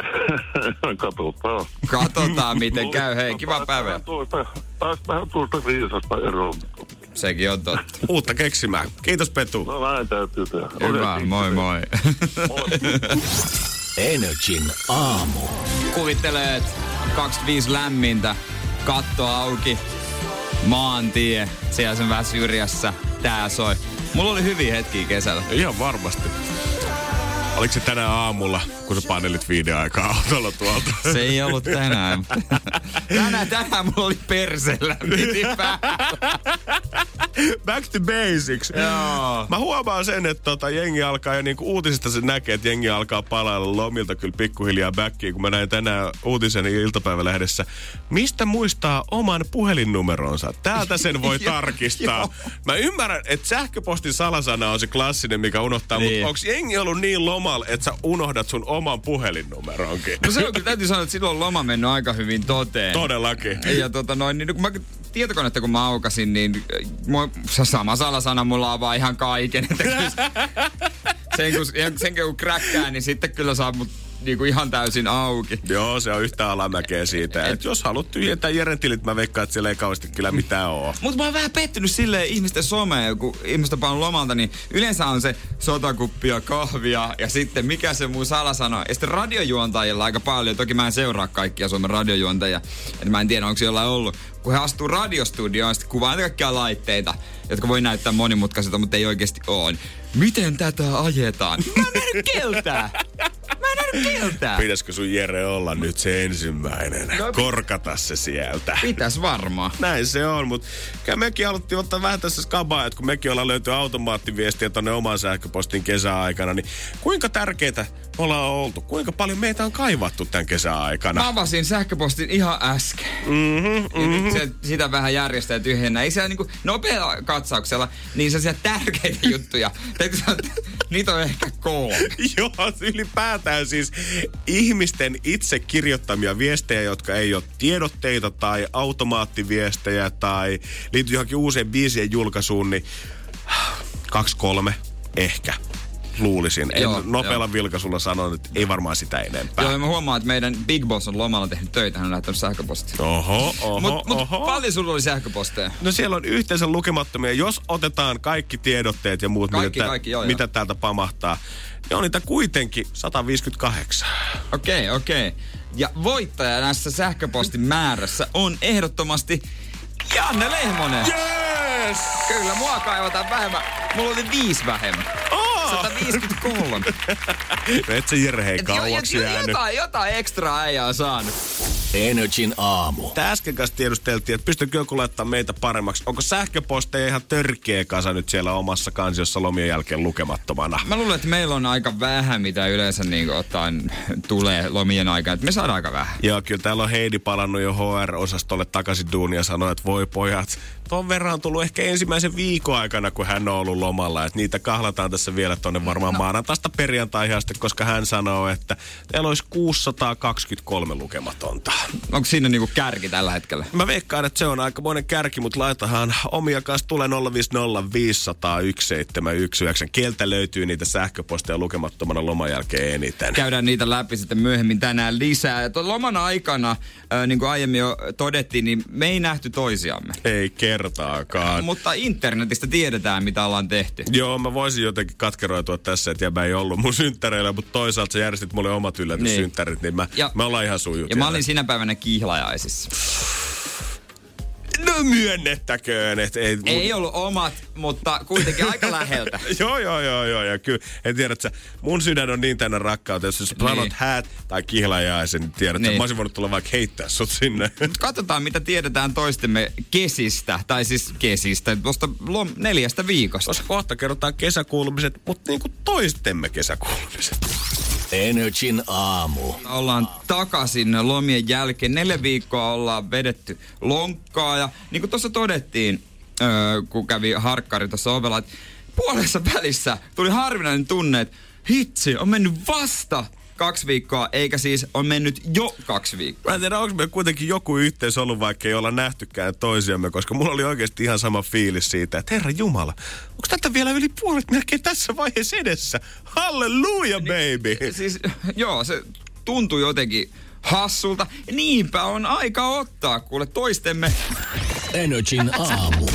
Katsotaan. Katsotaan miten käy. Hei, kiva päivä. Tuosta, päästään tuosta viisasta eroon. Sekin on totta. Uutta keksimään. Kiitos Petu. No näin täytyy tehdä. Hyvä, moi se. moi. Energin aamu. Kuvittelee, että 25 lämmintä, katto auki, maantie, siellä sen vähän syrjässä, tää soi. Mulla oli hyviä hetkiä kesällä. Ihan varmasti. Oliko se tänään aamulla, kun sä panelit viiden aikaa autolla tuolta? Se ei ollut tänään. Tänään, tänään mulla oli persellä. Back to basics. Joo. Mä huomaan sen, että tota, jengi alkaa, ja niinku uutisista se näkee, että jengi alkaa palailla lomilta kyllä pikkuhiljaa backiin, kun mä näin tänään uutisen iltapäivälehdessä. Mistä muistaa oman puhelinnumeronsa? Täältä sen voi tarkistaa. Mä ymmärrän, että sähköpostin salasana on se klassinen, mikä unohtaa, Niin. mutta onko jengi ollut niin lomalla, että sä unohdat sun oman puhelinnumeronkin? No se on kyllä, täytyy sanoa, että silloin loma mennyt aika hyvin toteen. Todellakin. Ja tota noin, niin kun mä tietokonetta kun mä aukasin, niin mua, sama salasana mulla on vaan ihan kaiken. Että sen, kun, sen kun kräkkää, niin sitten kyllä saa mut niinku ihan täysin auki. Joo, se on yhtä alamäkeä siitä. Et jos haluat tyhjentää Jeren tilit, mä veikkaan, että siellä ei kauheasti kyllä mitään oo. Mutta mä oon vähän pettynyt silleen ihmisten someen, kun ihmiset on lomalta, niin yleensä on se sotakuppia, kahvia ja sitten mikä se muu salasana. Ja sitten radiojuontajilla aika paljon, toki mä en seuraa kaikkia Suomen radiojuontajia, että mä en tiedä onko jollain ollut. Kun he astuu radiostudioon, sitten kuvaa kaikkia laitteita, jotka voi näyttää monimutkaisilta, mutta ei oikeasti ole. Miten tätä ajetaan? Mä en nähnyt keltää! Mä en nähnyt keltää! Pitäisikö sun Jere olla nyt se ensimmäinen? No, Korkata se sieltä. Pitäis varmaan. Näin se on, mutta kyllä mekin haluttiin ottaa vähän tässä skabaa, että kun mekin ollaan löytyy automaattiviestiä tonne oman sähköpostin kesäaikana, niin kuinka tärkeitä ollaan oltu? Kuinka paljon meitä on kaivattu tämän kesäaikana? Mä avasin sähköpostin ihan äsken. Mm-hmm, Ja nyt se, sitä vähän järjestää tyhjennä. Ei siellä niinku nopealla katsauksella niin sellaisia tärkeitä juttuja. Niitä on ehkä kolme. Joo, ylipäätään siis ihmisten itse kirjoittamia viestejä, jotka ei ole tiedotteita tai automaattiviestejä tai liittyy johonkin uusien biisien julkaisuun, niin kaksi kolme ehkä luulisin. En Joo, nopealla joo. vilkaisulla sanon, että ei varmaan sitä enempää. Joo, ja mä huomaan, että meidän Big Boss on lomalla tehnyt töitä. Hän on lähettänyt sähköpostia. Oho, oho, Mut, mut oho. paljon sulla oli sähköposteja? No siellä on yhteensä lukemattomia. Jos otetaan kaikki tiedotteet ja muut, Kaikki, mitä, kaikki, joo, mitä joo. täältä pamahtaa, niin on niitä kuitenkin 158. Okei, okay, okei. Okay. Ja voittaja näissä sähköpostin määrässä on ehdottomasti Janne Lehmonen. Yes! Kyllä, mua kaivataan vähemmän. Mulla oli viisi vähemmän. Oh! 153. No et hei Et jo- kauaksi jo- jäänyt. jotain, jotain ekstraa äijä on saanut. Energin aamu. Tää äsken kanssa tiedusteltiin, että pystykö joku laittaa meitä paremmaksi. Onko sähköposteja ihan törkeä kasa nyt siellä omassa kansiossa lomien jälkeen lukemattomana? Mä luulen, että meillä on aika vähän, mitä yleensä niin ottaen tulee lomien aikana. Että me saadaan aika vähän. Joo, kyllä täällä on Heidi palannut jo HR-osastolle takaisin duunia ja sanoi, että voi pojat, ton verran on tullut ehkä ensimmäisen viikon aikana, kun hän on ollut lomalla. Että niitä kahlataan tässä vielä tonne varmaan no. maanantaista perjantaihin asti, koska hän sanoo, että teillä olisi 623 lukematonta. Onko siinä niinku kärki tällä hetkellä? Mä veikkaan, että se on aikamoinen kärki, mutta laitahan omia kanssa tulee 050 Kieltä löytyy niitä sähköposteja lukemattomana loman jälkeen eniten. Käydään niitä läpi sitten myöhemmin tänään lisää. Ja loman aikana, äh, niin kuin aiemmin jo todettiin, niin me ei nähty toisiamme. Ei kertaakaan. Mutta internetistä tiedetään, mitä ollaan tehty. Joo, mä voisin jotenkin katkeroitua tässä, että jäbä ei ollut mun synttäreillä, mutta toisaalta sä järjestit mulle omat yllätyssynttärit, niin, niin mä, ja, me ollaan ihan sujut. Ja mä olin sinä päivänä kihlajaisissa. No myönnettäköön, että ei... Ei ollut omat, mutta kuitenkin aika läheltä. joo, joo, joo, joo. Ja kyllä, en tiedä, että mun sydän on niin täynnä rakkautta. Jos sä niin. häät tai kihlajaisen, niin tiedät, niin. mä olisin voinut tulla vaikka heittää sut sinne. Mut katsotaan, mitä tiedetään toistemme kesistä. Tai siis kesistä, tuosta neljästä viikosta. Koska kohta kerrotaan kesäkuulumiset, mutta niin kuin toistemme kesäkuulumiset. Energin aamu. Ollaan takaisin lomien jälkeen. Neljä viikkoa ollaan vedetty lonkkaa ja niin kuin tuossa todettiin, kun kävi harkkari tuossa ovella, että puolessa välissä tuli harvinainen tunne, että hitsi, on mennyt vasta kaksi viikkoa, eikä siis on mennyt jo kaksi viikkoa. Mä en tiedä, onko me kuitenkin joku yhteys ollut, vaikka ei olla nähtykään toisiamme, koska mulla oli oikeasti ihan sama fiilis siitä, että Herra Jumala, onko tätä vielä yli puolet melkein tässä vaiheessa edessä? Halleluja, niin, baby! Niin, siis, joo, se tuntui jotenkin hassulta. Niinpä on aika ottaa, kuule toistemme. Energin aamu.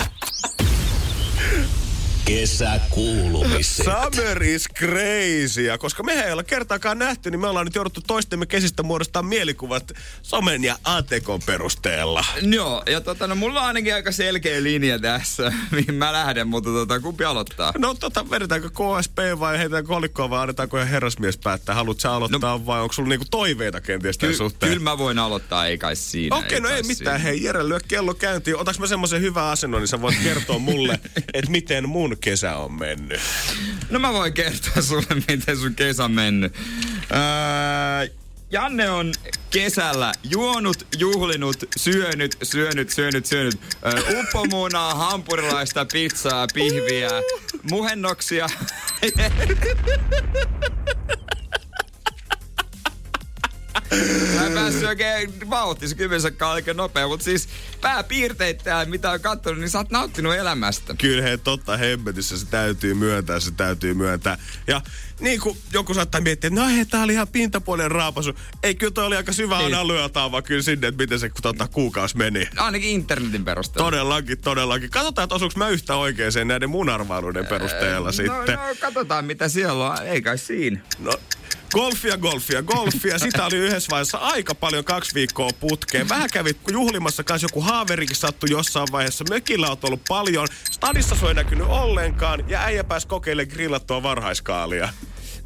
Kesäkuulumiset. Summer is crazy. Ja koska me ei olla kertaakaan nähty, niin me ollaan nyt jouduttu toistemme kesistä muodostaa mielikuvat somen ja ATK perusteella. Joo, ja tota, no, mulla on ainakin aika selkeä linja tässä, mihin mä lähden, mutta tota, kumpi aloittaa? No tota, vedetäänkö KSP vai heitäänkö kolikkoa vai annetaanko herrasmies päättää? Haluatko sä aloittaa no, vai onko sulla niinku toiveita kenties tämän ky- suhteen? Kyllä mä voin aloittaa, ei kai siinä. Okei, okay, no ei mitään. Siinä. Hei, Jere, lyö kello käyntiin. Otaks mä semmoisen hyvän asennon, niin sä voit kertoa mulle, että miten mun kesä on mennyt? No mä voin kertoa sulle, miten sun kesä on mennyt. Öö, Janne on kesällä juonut, juhlinut, syönyt, syönyt, syönyt, syönyt öö, uppomunaa, hampurilaista, pizzaa, pihviä, muhennoksia. Mä en päässyt oikein vauhti, se kymmensakkaan aika nopea, mutta siis pääpiirteittäin, mitä on katsonut, niin sä oot nauttinut elämästä. Kyllä hei, totta hemmetissä se täytyy myöntää, se täytyy myöntää. Ja niin kuin joku saattaa miettiä, että no hei, tää oli ihan pintapuolen raapasu. Ei, kyllä toi oli aika syvä analyötaa, vaan kyllä sinne, että miten se tota, kuukausi meni. Ainakin internetin perusteella. Todellakin, todellakin. Katsotaan, että osuuko mä yhtä oikein näiden mun arvailuiden perusteella no, sitten. No, katsotaan mitä siellä on. Ei kai siinä. No, Golfia, golfia, golfia. Sitä oli yhdessä vaiheessa aika paljon kaksi viikkoa putkeen. Vähän kävit juhlimassa kanssa joku haaverikin sattui jossain vaiheessa. Mökillä on ollut paljon. Stadissa se ei näkynyt ollenkaan. Ja äijä pääsi kokeilemaan grillattua varhaiskaalia.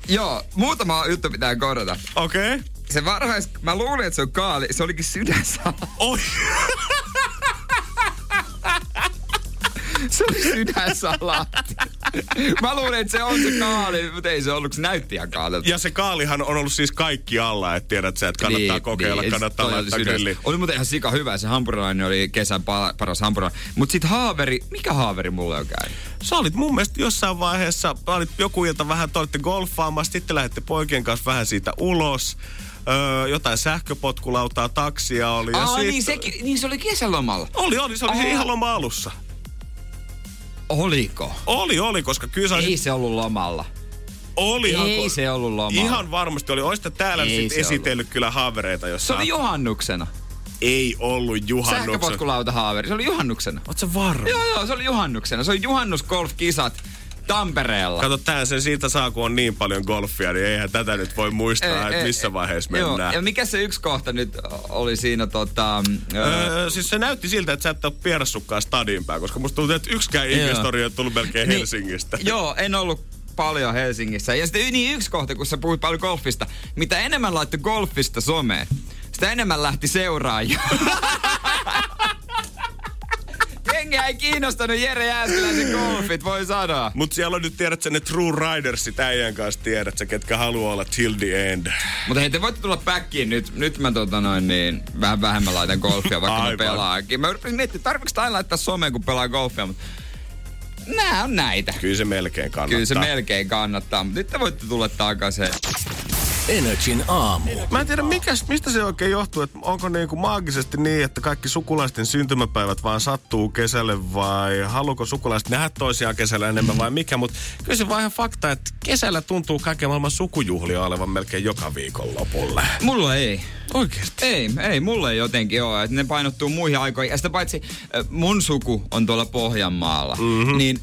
Joo, muutama juttu pitää korjata. Okei. Okay. Se varhais... Mä luulin, että se on kaali. Se olikin sydänsala. Oi. se oli sydänsalaatti. Mä luulin, että se on se kaali, mutta ei se ollut, se näytti ihan kaalilta. Ja se kaalihan on ollut siis kaikki alla, että tiedät sä, että kannattaa niin, kokeilla, niin, kannattaa laittaa grilliin. Oli muuten ihan sika hyvä, se hampurilainen oli kesän paras hampurilainen. Mutta sit haaveri, mikä haaveri mulle on käynyt? Sä olit mun mielestä jossain vaiheessa, olit joku ilta vähän, te olitte golfaamassa, sitten lähdette poikien kanssa vähän siitä ulos öö, jotain sähköpotkulautaa, taksia oli. Aa, ja niin, sit... se, niin se oli kesälomalla. Oli, oli, se oli Aa. ihan loma alussa. Oliko? Oli, oli, koska kyllä sä Ei se ollut lomalla. Oli Ei se ollut lomalla. Ihan varmasti oli. Oista täällä Ei sit esitellyt ollut. kyllä haavereita, jos Se oli juhannuksena. Ei ollut juhannuksena. Sähköpotkulauta haaveri. Se oli juhannuksena. Sä varma? Joo, joo, se oli juhannuksena. Se oli juhannusgolfkisat. Tampereella. Kato, tää sen siitä saa, kun on niin paljon golfia, niin eihän tätä nyt voi muistaa, että missä vaiheessa mennään. Joo. Ja mikä se yksi kohta nyt oli siinä tota... Öö, siis se näytti siltä, että sä et ole pierassukkaan stadin päin, koska musta tuntuu, että yksikään investori on tullut melkein niin, Helsingistä. Joo, en ollut paljon Helsingissä. Ja sitten niin yksi kohta, kun sä puhuit paljon golfista. Mitä enemmän laittoi golfista someen, sitä enemmän lähti seuraajia. Jengiä ei kiinnostanut Jere Jääskeläisen golfit, voi sanoa. Mut siellä on nyt, tiedät ne True Ridersit äijän kanssa, tiedät sä, ketkä haluaa olla till the end. Mutta hei, te voitte tulla backiin nyt. Nyt mä tota noin niin, vähän vähemmän laitan golfia, vaikka Aivan. mä pelaakin. Mä yritin miettiä, tarvitsetko aina laittaa someen, kun pelaa golfia, mutta nää on näitä. Kyllä se melkein kannattaa. Kyllä se melkein kannattaa, mutta nyt te voitte tulla takaisin. Energin aamu. Mä en tiedä, mikä, mistä se oikein johtuu, että onko niin kuin maagisesti niin, että kaikki sukulaisten syntymäpäivät vaan sattuu kesälle vai haluuko sukulaiset nähdä toisiaan kesällä enemmän vai mikä, mutta kyllä se vaan ihan fakta, että kesällä tuntuu kaiken maailman sukujuhlia olevan melkein joka viikon lopulle. Mulla ei. Oikeesti? Ei, ei, mulle ei jotenkin ole. Että ne painottuu muihin aikoihin. Ja sitä paitsi äh, mun suku on tuolla Pohjanmaalla. Mm-hmm. Niin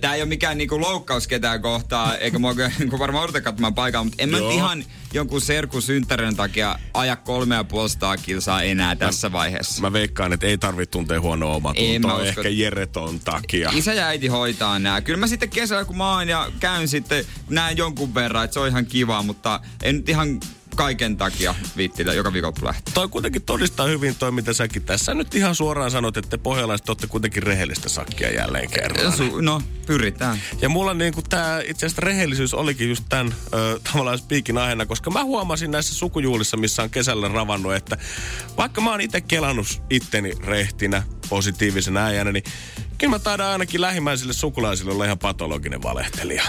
Tämä ei ole mikään niinku loukkaus ketään kohtaa, eikä mua niinku varmaan odota katsomaan paikalla, mutta en mä ihan jonkun serkun synttärin takia aja kolme ja puolesta kilsaa enää tässä vaiheessa. Mä veikkaan, että ei tarvitse tuntea huonoa mä omatuntoa, usko, ehkä Jereton takia. Isä ja äiti hoitaa nämä. Kyllä mä sitten kesällä kun mä oon ja käyn sitten, näen jonkun verran, että se on ihan kiva, mutta en nyt ihan kaiken takia viittillä joka viikonloppu lähteä. Toi kuitenkin todistaa hyvin toi, mitä säkin tässä nyt ihan suoraan sanot, että te pohjalaiset olette kuitenkin rehellistä sakkia jälleen kerran. Su- no, pyritään. Ja mulla niinku tää itse asiassa rehellisyys olikin just tämän ö, tavallaan spiikin aiheena, koska mä huomasin näissä sukujuhlissa, missä on kesällä ravannut, että vaikka mä oon itse kelannut itteni rehtinä, positiivisena äijänä, niin kyllä mä taidan ainakin lähimmäisille sukulaisille olla ihan patologinen valehtelija.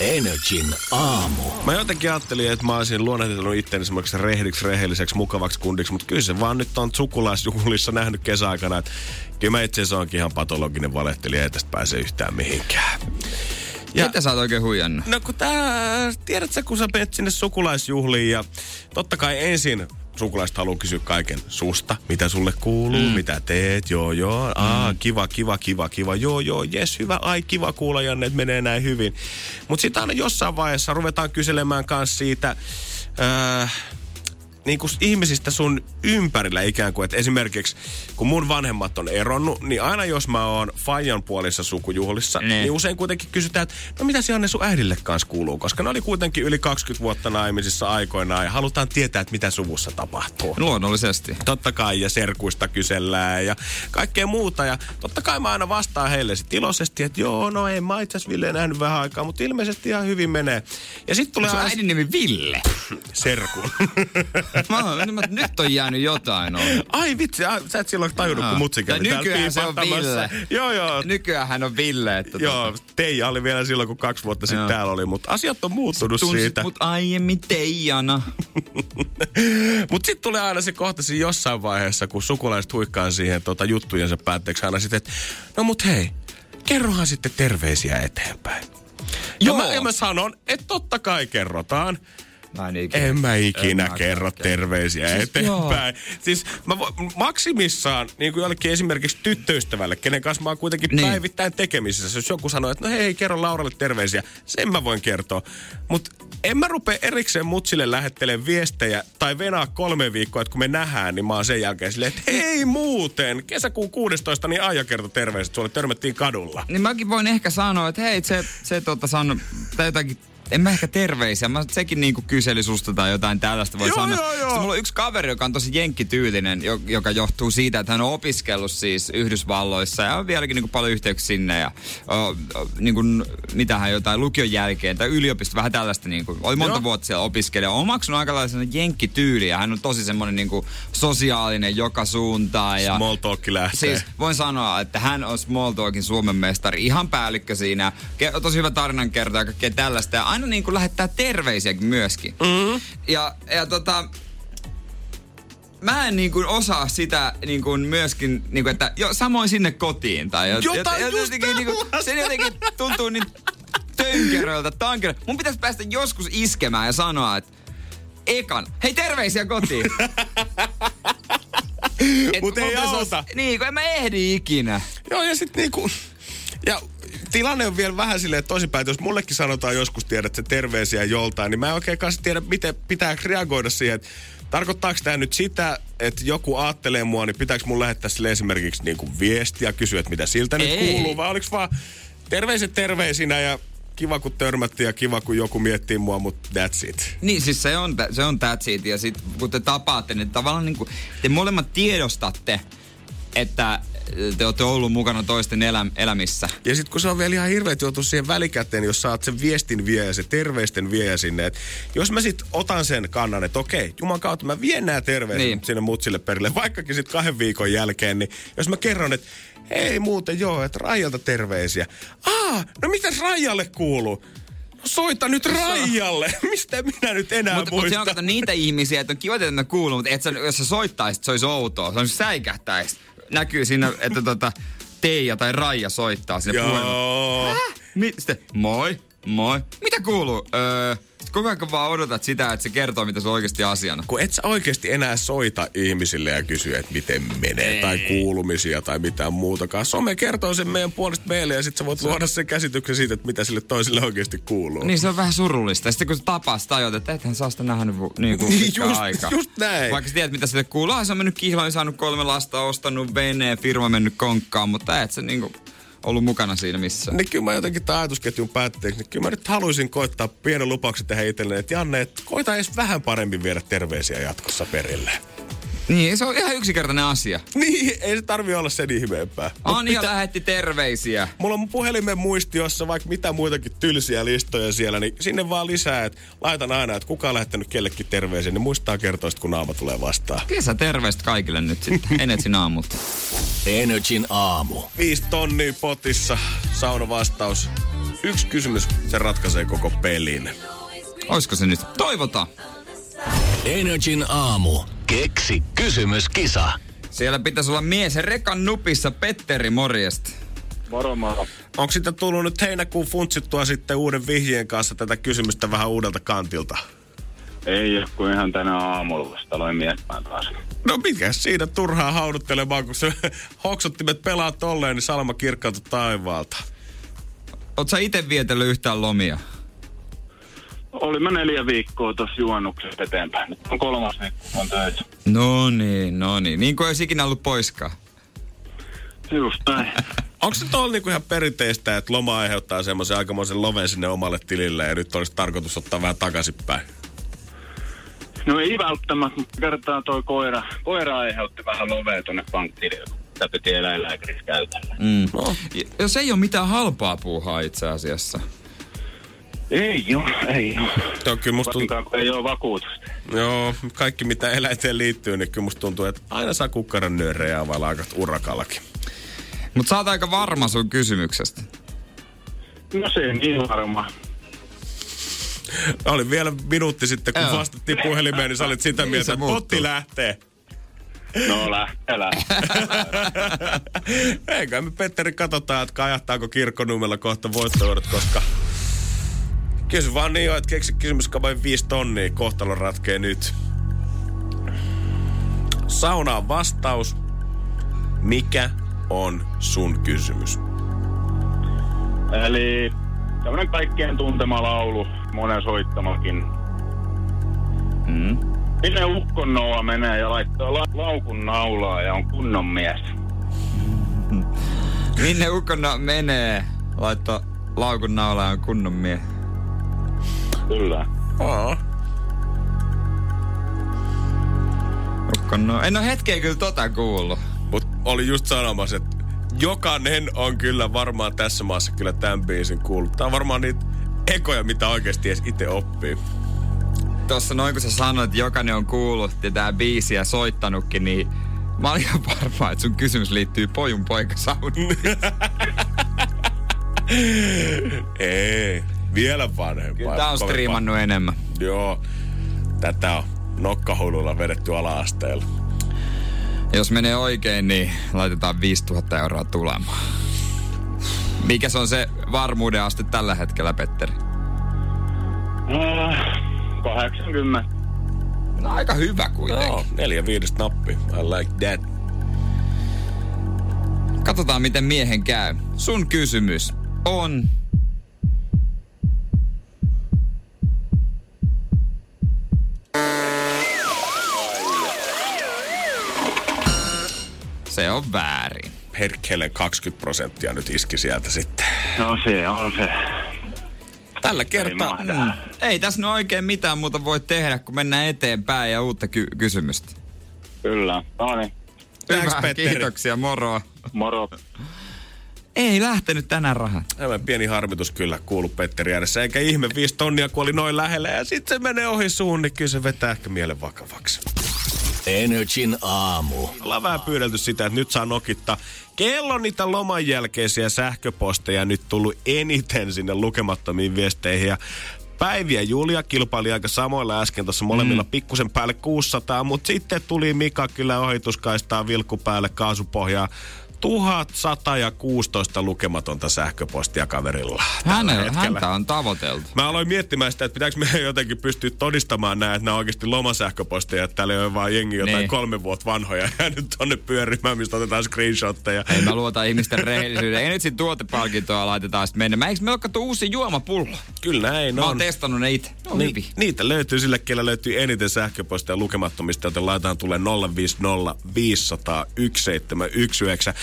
Energin aamu. Mä jotenkin ajattelin, että mä olisin luonnehtellut itteni semmoiksi rehdiksi, rehelliseksi, mukavaksi kundiksi, mutta kyllä se vaan nyt on sukulaisjuhlissa nähnyt kesäaikana, että kyllä mä itse asiassa onkin ihan patologinen valehtelija, ei tästä pääse yhtään mihinkään. Ja. Mitä sä oot oikein huijannut? No kun tää, tiedät sä, kun sä menet sinne sukulaisjuhliin ja totta kai ensin sukulaiset haluaa kysyä kaiken susta, mitä sulle kuuluu, mm. mitä teet, joo joo, aa, kiva, kiva, kiva, kiva, joo joo, jes, hyvä, ai kiva kuulla Janne, että menee näin hyvin. Mutta sitten aina jossain vaiheessa ruvetaan kyselemään kanssa siitä, äh, niin kuin ihmisistä sun ympärillä ikään kuin, että esimerkiksi kun mun vanhemmat on eronnut, niin aina jos mä oon Fajan puolissa sukujuhlissa, Ne. niin usein kuitenkin kysytään, että no mitä Janne sun äidille kanssa kuuluu, koska ne oli kuitenkin yli 20 vuotta naimisissa aikoinaan ja halutaan tietää, että mitä suvussa tapahtuu. Luonnollisesti. Totta kai, ja serkuista kysellään ja kaikkea muuta. Ja totta kai mä aina vastaan heille sit iloisesti, että joo, no ei mä itse asiassa Ville nähnyt vähän aikaa, mutta ilmeisesti ihan hyvin menee. Ja sitten tulee Sun aina äidin nimi Ville. serkun. Mä, oon- mä, nyt on jäänyt jotain. On. Ai vitsi, ai, sä et silloin tajunnut, kun Aa. mutsi kävi nykyään se on. Ville. Joo, joo. Nykyään hän on Ville. Että Joo, Teija oli vielä silloin, kun kaksi vuotta sitten täällä oli, mutta asiat on muuttunut tunsit siitä. mut aiemmin Teijana. Mutta sitten tulee aina se kohta siinä jossain vaiheessa, kun sukulaiset huikkaa siihen tota, juttujensa päätteeksi aina sitten, että no mut hei, kerrohan sitten terveisiä eteenpäin. Joo. Ja mä, ja mä sanon, että totta kai kerrotaan. Mä en ikinä. En mä ikinä En mä kerro kerro. terveisiä Siis eteenpäin. Siis mä vo, maksimissaan, niin kuin jollekin esimerkiksi tyttöystävälle, kenen kanssa mä oon kuitenkin Niin. päivittäin tekemisissä. Jos joku sanoo, että no hei, kerro Lauralle terveisiä, sen mä voin kertoa. Mutta en mä rupea erikseen mutsille lähettelen viestejä tai venaa kolme viikkoa, että kun me nähdään, niin mä oon sen jälkeen silleen, että hei muuten, kesäkuun 16, niin Aija kertoi terveiset, sulle törmättiin kadulla. Niin mäkin voin ehkä sanoa, että hei, se, se tota sano, tai jotakin, en mä ehkä terveisiä, mä sekin niinku kyseli susta tai jotain tällaista voi Joo, sanoa. joo, joo. Sitten mulla on yksi kaveri, joka on tosi jenkkityylinen, jo- joka johtuu siitä, että hän on opiskellut siis Yhdysvalloissa ja on vieläkin niinku paljon yhteyksiä sinne ja o, o, niinku, mitähän jotain lukion jälkeen tai yliopisto, vähän tällaista niinku, oli monta Joo. vuotta siellä opiskelija. On maksanut aika lailla sellainen jenkkityyli ja hän on tosi semmoinen niinku sosiaalinen joka suuntaan. Ja, Small talk lähtee. Siis voin sanoa, että hän on Small Talkin Suomen mestari, ihan päällikkö siinä. Ke- tosi hyvä tarinan kertoa ja kaikkea tällaista. Ja aina niin kuin lähettää terveisiäkin myöskin. Mm-hmm. Ja, ja tota, mä en niin kuin osaa sitä niin kuin myöskin, niin kuin, että jo, samoin sinne kotiin. Tai jot, Jotain jot, just jotenkin, niin kuin, se jotenkin tuntuu niin tönkeröltä, tankeröltä. Mun pitäisi päästä joskus iskemään ja sanoa, että ekan, hei terveisiä kotiin. Et Mut ei auta. Niin, kun en mä ehdi ikinä. Joo, ja sitten niinku... Ja tilanne on vielä vähän silleen toisinpäin, että jos mullekin sanotaan joskus, tiedät se terveisiä joltain, niin mä en oikein kanssa tiedä, miten pitää reagoida siihen, että Tarkoittaako tämä nyt sitä, että joku aattelee mua, niin pitääkö mun lähettää sille esimerkiksi niinku viestiä, kysyä, että mitä siltä nyt Ei. kuuluu, vai oliko vaan terveiset terveisinä ja kiva kun törmättiin ja kiva kun joku miettii mua, mutta that's it. Niin, siis se on, se on that's it. Ja sit kun te tapaatte, niin tavallaan niin kuin, te molemmat tiedostatte, että te olette ollut mukana toisten elä, elämissä. Ja sitten kun se on vielä ihan hirveet joutua siihen välikäteen, jos saat sen viestin vie ja se terveisten vie sinne. Et jos mä sitten otan sen kannan, että okei, Juman kautta mä vien nämä terveiset Niin. sinne mutsille perille, vaikkakin sitten kahden viikon jälkeen, niin jos mä kerron, että ei muuten joo, että Raijalta terveisiä. Aa, no mitäs Raijalle kuuluu? No soita nyt Raijalle. Mistä minä nyt enää Mutta mut muistan? se on kato niitä ihmisiä, että on kiva, että ne kuuluu, mutta et sä, jos sä soittaisit, se olisi outoa. Se on säikähtäis. Näkyy siinä, että tota, Teija tai Raija soittaa sinne puhelimeen. Mi- sitten, moi, moi. Mitä kuuluu? Öö, koko ajan vaan odotat sitä, että se kertoo, mitä se on oikeasti asiana. Kun et sä oikeasti enää soita ihmisille ja kysy, että miten menee, Ei. tai kuulumisia tai mitään muutakaan. Some kertoo sen meidän puolesta meille ja sit sä voit luoda sen käsityksen siitä, että mitä sille toiselle oikeasti kuuluu. Niin se on vähän surullista. Ja sitten kun sä tapaa sitä tajut, että ethän saa sitä nähnyt vu- niin kuin Niin, just- aikaa. just näin. Vaikka sä tiedät, mitä sille kuuluu. Ah, se on mennyt kihloin, saanut kolme lasta, ostanut veneen, firma mennyt konkkaan, mutta et sä niinku ollut mukana siinä missään. Niin kyllä mä jotenkin tämän ajatusketjun päätteeksi, niin kyllä mä nyt haluaisin koittaa pienen lupauksen tähän itselleen, että Janne, että koita edes vähän paremmin viedä terveisiä jatkossa perille. Niin, se on ihan yksinkertainen asia. Niin, ei se tarvi olla sen ihmeempää. Mut Anja lähetti terveisiä. Mulla on mun puhelimen muistiossa vaikka mitä muitakin tylsiä listoja siellä, niin sinne vaan lisää, että laitan aina, että kuka on lähettänyt kellekin terveisiä, niin muistaa kertoa, kun naama tulee vastaan. Kesä terveistä kaikille nyt sitten. Enetsin aamulta. Energin aamu. Viisi tonnia potissa, sauna vastaus. Yksi kysymys, se ratkaisee koko pelin. Oisko se nyt? Toivotaan. Energin aamu. Keksi kysymyskisa. Siellä pitäisi olla mies rekan nupissa Petteri morjesta. Moro moro. Onko sitten tullut nyt heinäkuun funtsittua sitten uuden vihjeen kanssa tätä kysymystä vähän uudelta kantilta? Ei ole kuin ihan tänä aamulla vasta aloin miettimään taas. No mikä siinä turhaa hauduttelemaan, kun se hoksottimet pelaa tolleen, niin salma kirkkautu taivaalta. Oot sä ite vietellyt yhtään lomia? Oli mä neljä viikkoa tuossa juonnuksesta eteenpäin. Nyt on kolmas viikko, on töissä. No niin, no niin. Niin kuin olisi ikinä ollut poiskaan. Just näin. Onko se tuolla niinku ihan perinteistä, että loma aiheuttaa semmoisen aikamoisen loven sinne omalle tilille ja nyt olisi tarkoitus ottaa vähän takaisinpäin? No ei välttämättä, mutta kertaa toi koira, koira aiheutti vähän lovea tuonne pankkiin. Sitä piti eläinlääkärissä käytellä. Mm. No. Jos ei ole mitään halpaa puuhaa itse asiassa. Ei joo, ei joo. Joo, kyllä musta tuntuu, kun ei ole vakuutusta. joo, kaikki mitä eläinteen liittyy, niin kyllä musta tuntuu, että aina saa kukkaran nyörejä vai aika urakallakin. Mutta sä oot aika varma sun kysymyksestä. No se niin varmaan. Oli vielä minuutti sitten, kun Joo. vastattiin puhelimeen, niin sä olit sitä Niin mieltä, että potti lähtee. No lähtee, lähtee. Eikä me Petteri katsotaan, että kajahtaako kirkkonumella kohta voittojuudet, koska kysy vaan niin että keksi kysymys kabain viisi tonnia, kohtalo ratkee nyt. Saunaan vastaus. Mikä on sun kysymys? Eli tämmönen kaikkien tuntema laulu, monen soittamakin. Mm. Minne ukkon Noa menee ja laittaa la- laukun naulaa ja on kunnon mies. Minne ukona menee? Laittaa laukun naulaan kunnon mie. Kyllä. Aa. Ukkono. En ole hetkeä kyllä tota kuullut. Mut oli just sanomassa, että jokainen on kyllä varmaan tässä maassa kyllä tämän biisin kuullut. Tää on varmaan niitä ekoja, mitä oikeasti edes itse oppii. Tossa noin kun sä sanoit, että jokainen on kuullut ja tää biisi ja soittanutkin, niin mä olin ihan varma, että sun kysymys liittyy pojun poikasauniin. Ei, vielä vanhempaa. Kyllä tää on striimannut enemmän. Joo, tätä on nokkahululla vedetty ala-asteella. Jos menee oikein, niin laitetaan 5000 euroa tulemaan. Mikä se on se varmuuden aste tällä hetkellä, Petteri? Äh, 80. No aika hyvä kuitenkin. Joo, neljä viidestä nappi. I like that. Katsotaan, miten miehen käy. Sun kysymys on... Se on väärin. Perkele 20 prosenttia nyt iski sieltä sitten. No se on se. Tällä Ei kertaa. mahda. Mm. Ei tässä nyt oikein mitään muuta voi tehdä, kun mennään eteenpäin ja uutta ky- kysymystä. Kyllä. No niin. Hyvä, Petteri. kiitoksia, moro. Moro. Ei lähtenyt tänään rahat. Aivan pieni harmitus kyllä kuulu Petteri äänessä. Eikä ihme, viisi tonnia kun oli noin lähellä ja sitten se menee ohi suun, niin kyllä se vetää ehkä mielen vakavaksi. Energin aamu. Ollaan vähän pyydelty sitä, että nyt saa nokittaa. Kello on niitä loman jälkeisiä sähköposteja nyt tullut eniten sinne lukemattomiin viesteihin. Ja Päivi ja Julia kilpaili aika samoilla äsken tuossa molemmilla mm. pikkusen päälle 600, mutta sitten tuli Mika kyllä ohituskaistaa vilkku päälle kaasupohjaa. 1116 lukematonta sähköpostia kaverilla. Hänellä, häntä on tavoiteltu. Mä aloin miettimään sitä, että pitääkö meidän jotenkin pystyä todistamaan nämä, että nämä on oikeasti lomasähköposteja, että täällä ei ole vaan jengi jotain Niin. kolme vuotta vanhoja ja nyt tonne pyörimään, mistä otetaan screenshotteja. Ei mä luota ihmisten rehellisyyden. Ei nyt sit tuotepalkintoa laitetaan sit mennä. Mä eikö me ole uusi juomapullo? Kyllä näin Mä oon on. testannut ne itse. Ne on Ni, niitä löytyy sille, kellä löytyy eniten sähköposteja lukemattomista, joten laitetaan tulee 050 500 1719.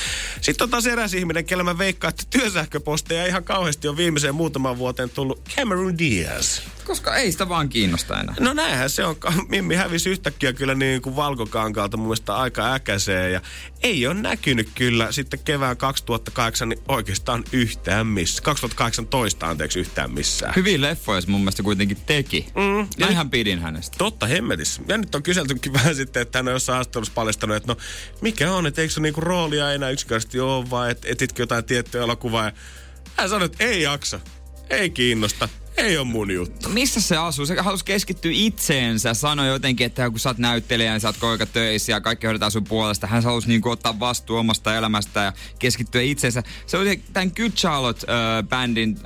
Sitten on taas eräs ihminen, kellä mä veikkaan, että työsähköposteja ihan kauheasti on viimeiseen muutaman vuoteen tullut Cameron Diaz. Koska ei sitä vaan kiinnosta enää. No näinhän se on. Mimmi hävisi yhtäkkiä kyllä niin kuin valkokankaalta mun mielestä aika äkäiseen. Ja ei ole näkynyt kyllä sitten kevään 2008 niin oikeastaan yhtään missä. 2018 anteeksi yhtään missään. Hyviä leffoja se mun mielestä kuitenkin teki. Mm, Mä ihan pidin hänestä. Totta hemmetissä. Ja nyt on kyseltykin vähän sitten, että hän on jossain haastattelussa paljastanut, että no mikä on, että eikö se niinku roolia enää yksinkertaisesti ole, vai et, etitkö jotain tiettyä elokuvaa. Ja hän sanoi, että ei jaksa, ei kiinnosta, ei ole mun juttu. Missä se asuu? Se halusi keskittyä itseensä. Sanoi jotenkin, että kun sä oot näyttelijä ja sä oot koika töissä ja kaikki hoidetaan sun puolesta. Hän halusi niinku ottaa vastuu omasta elämästä ja keskittyä itseensä. Se oli tämän Good Charlotte-bändin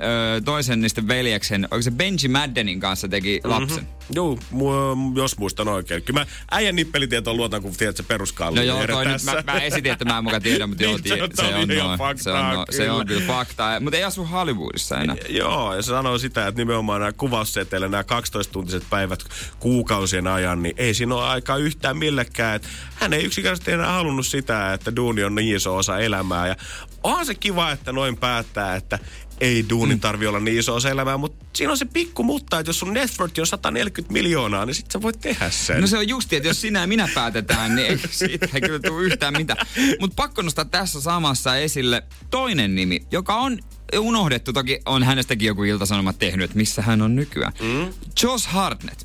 toisen niistä veljeksen, oliko se Benji Maddenin kanssa teki lapsen. Joo, mu- jos muistan oikein. Kyllä mä äijän nippelitietoon luotan, kun tiedät se peruskalli. No joo, toi nyt, mä, mä, esitin, että mä en muka tiedä, mutta joo, Niin, se on- se, on, noin. faktaa, se, on, no, se on kyllä. kyllä faktaa. Mutta ei asu Hollywoodissa enää. Joo, ja se sanoo sitä, että nimenomaan nämä kuvausseteillä nämä 12-tuntiset päivät kuukausien ajan, niin ei siinä ole aikaa yhtään millekään. Että hän ei yksinkertaisesti enää halunnut sitä, että duuni on niin iso osa elämää. Ja onhan se kiva, että noin päättää, että ei duunin tarvi olla niin iso osa elämää, mutta siinä on se pikku mutta, että jos sun net worth on 140 miljoonaa, niin sit sä voit tehdä sen. No se on justi, että jos sinä ja minä päätetään, niin ei, siitä ei kyllä tule yhtään mitään. Mutta pakko nostaa tässä samassa esille toinen nimi, joka on unohdettu. Toki on hänestäkin joku iltasanomat tehnyt, että missä hän on nykyään. Mm? Josh Hartnett.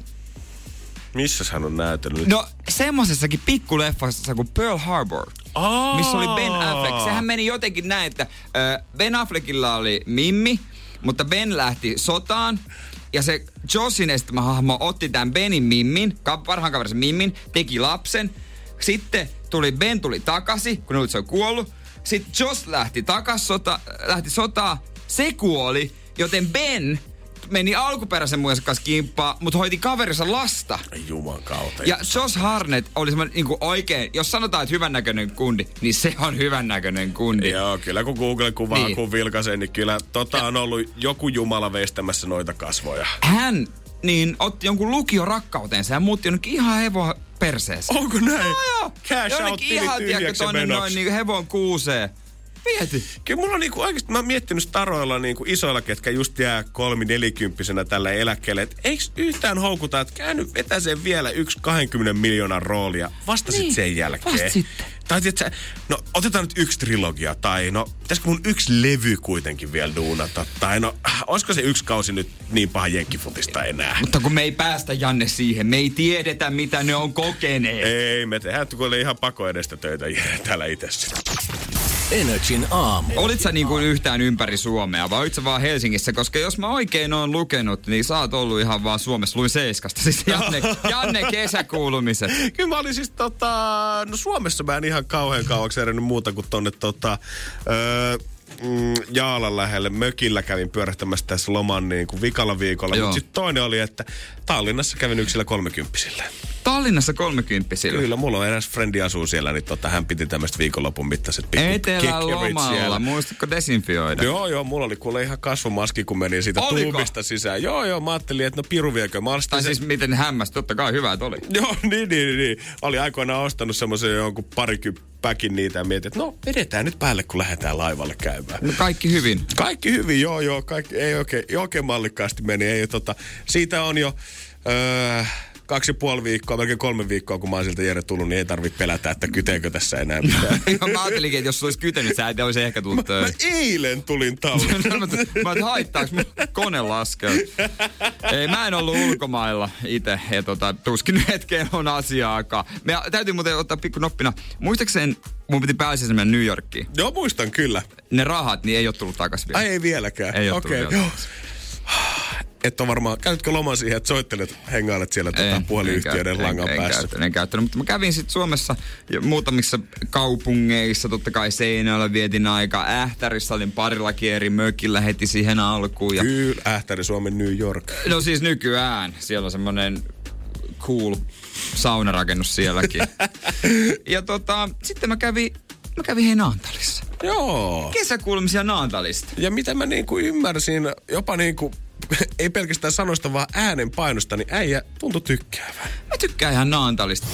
Missä hän on näytellyt? No semmosessakin pikkuleffassa kuin Pearl Harbor. Aa! missä oli Ben Affleck. Sehän meni jotenkin näin, että Ben Affleckilla oli Mimmi, mutta Ben lähti sotaan. Ja se Joshin esittämä hahmo otti tämän Benin Mimmin, parhaan kaverinsa Mimmin, teki lapsen. Sitten tuli Ben tuli takaisin, kun nyt se on kuollut. Sitten Josh lähti takas sota, lähti sotaa, se kuoli, joten Ben meni alkuperäisen muijansa kanssa kimppaa, mutta hoiti kaverinsa lasta. Juman kautta. Ja Josh Harnett oli semmoinen niin oikein, jos sanotaan, että hyvännäköinen kundi, niin se on hyvännäköinen kundi. Joo, kyllä kun Google kuvaa, Niin. kun vilkaisee, niin kyllä tota on ollut joku jumala veistämässä noita kasvoja. Hän niin otti jonkun lukion rakkautensa ja muutti jonnekin ihan hevoa perseeseen. Onko näin? Joo, joo. Cash out Jonnekin tili ihan, tiedätkö, tonne menoksi. noin niin hevon kuuseen. Mieti. Kyllä mulla on niinku oikeasti, mä oon miettinyt staroilla niinku isoilla, ketkä just jää kolmi nelikymppisenä tällä eläkkeelle, että eikö yhtään houkuta, että käänny vetäseen vielä yksi 20 miljoonan roolia vasta Niin, sit sen jälkeen. vasta sitten. Tai no otetaan nyt yksi trilogia, tai no pitäisikö mun yksi levy kuitenkin vielä duunata, tai no olisiko se yksi kausi nyt niin paha jenkkifutista enää? Mutta kun me ei päästä Janne siihen, me ei tiedetä mitä ne on kokeneet. Ei, me tehdään kuule ihan pako edestä töitä täällä itse. Energin aamu. Olit sä niin kuin yhtään ympäri Suomea vai olit sä vaan Helsingissä? Koska jos mä oikein oon lukenut, niin sä oot ollut ihan vaan Suomessa. Luin Seiskasta siis Janne, Janne kesäkuulumiset. Kyllä mä olin siis tota, no Suomessa mä en ihan kauhean kauaksi erennyt muuta kuin tonne tota, öö, mm, Jaalan lähelle mökillä kävin pyörähtämässä tässä loman niin kuin vikalla viikolla. Mutta sitten toinen oli, että Tallinnassa kävin yksillä kolmekymppisillä. Tallinnassa kolmekymppisillä. Kyllä, mulla on eräs frendi asuu siellä, niin tota, hän piti tämmöistä viikonlopun mittaiset pikku Etelälomalla. siellä. Muistatko desinfioida? Joo, joo, mulla oli kuule ihan kasvomaski, kun meni siitä Oliko? tuubista sisään. Joo, joo, mä ajattelin, että no piru viekö. Mä Tai sen- siis miten hämmästi, totta kai hyvä, että oli. Joo, niin, niin, niin. Oli aikoinaan ostanut semmoisen jonkun parikyppäkin niitä ja mietin, että no vedetään nyt päälle, kun lähdetään laivalle käymään. No kaikki hyvin. Kaikki hyvin, joo, joo, kaikki, ei oikein, ei oikein mallikkaasti meni. Ei, tota, siitä on jo öö, kaksi ja puoli viikkoa, melkein kolme viikkoa, kun mä oon siltä Jere tullut, niin ei tarvitse pelätä, että kyteekö tässä enää mitään. Mä ajattelinkin, että jos olisi kytenyt, sä et olisi ehkä tullut Mä töihin. eilen tulin taloon. mä et haittaaks mun kone laskea. Ei, mä en ollut ulkomailla itse. Ja tota, tuskin hetkeen on asiaakaan. Me täytyy muuten ottaa pikku noppina. Muistaakseni mun piti pääsiäisenä mennä New Yorkiin. Joo, muistan kyllä. Ne rahat, niin ei ole tullut takaisin vielä. Ai ei vieläkään. Ei oo Okei, tullut vielä joo. Et on varmaan, käytätkö loman siihen, että soittelet, hengailet siellä tota, puhelinyhtiöiden en, langan en, päässä? En, käyttänyt, en käyttänyt, mutta mä kävin sitten Suomessa jo muutamissa kaupungeissa, totta kai Seinäjoella vietin aikaa. Ähtärissä olin parillakin eri mökillä heti siihen alkuun. Ja, Kyllä, Ähtäri Suomen New York. no siis nykyään, siellä on semmonen cool saunarakennus sielläkin. ja tota, sitten mä kävin, mä kävin hei Naantalissa. Joo. Kesäkuulumisia Naantalista. Ja mitä mä niinku ymmärsin, jopa niinku, ei pelkästään sanoista, vaan äänen painosta, niin äijä tuntui tykkäävän. Mä tykkään ihan Naantalista.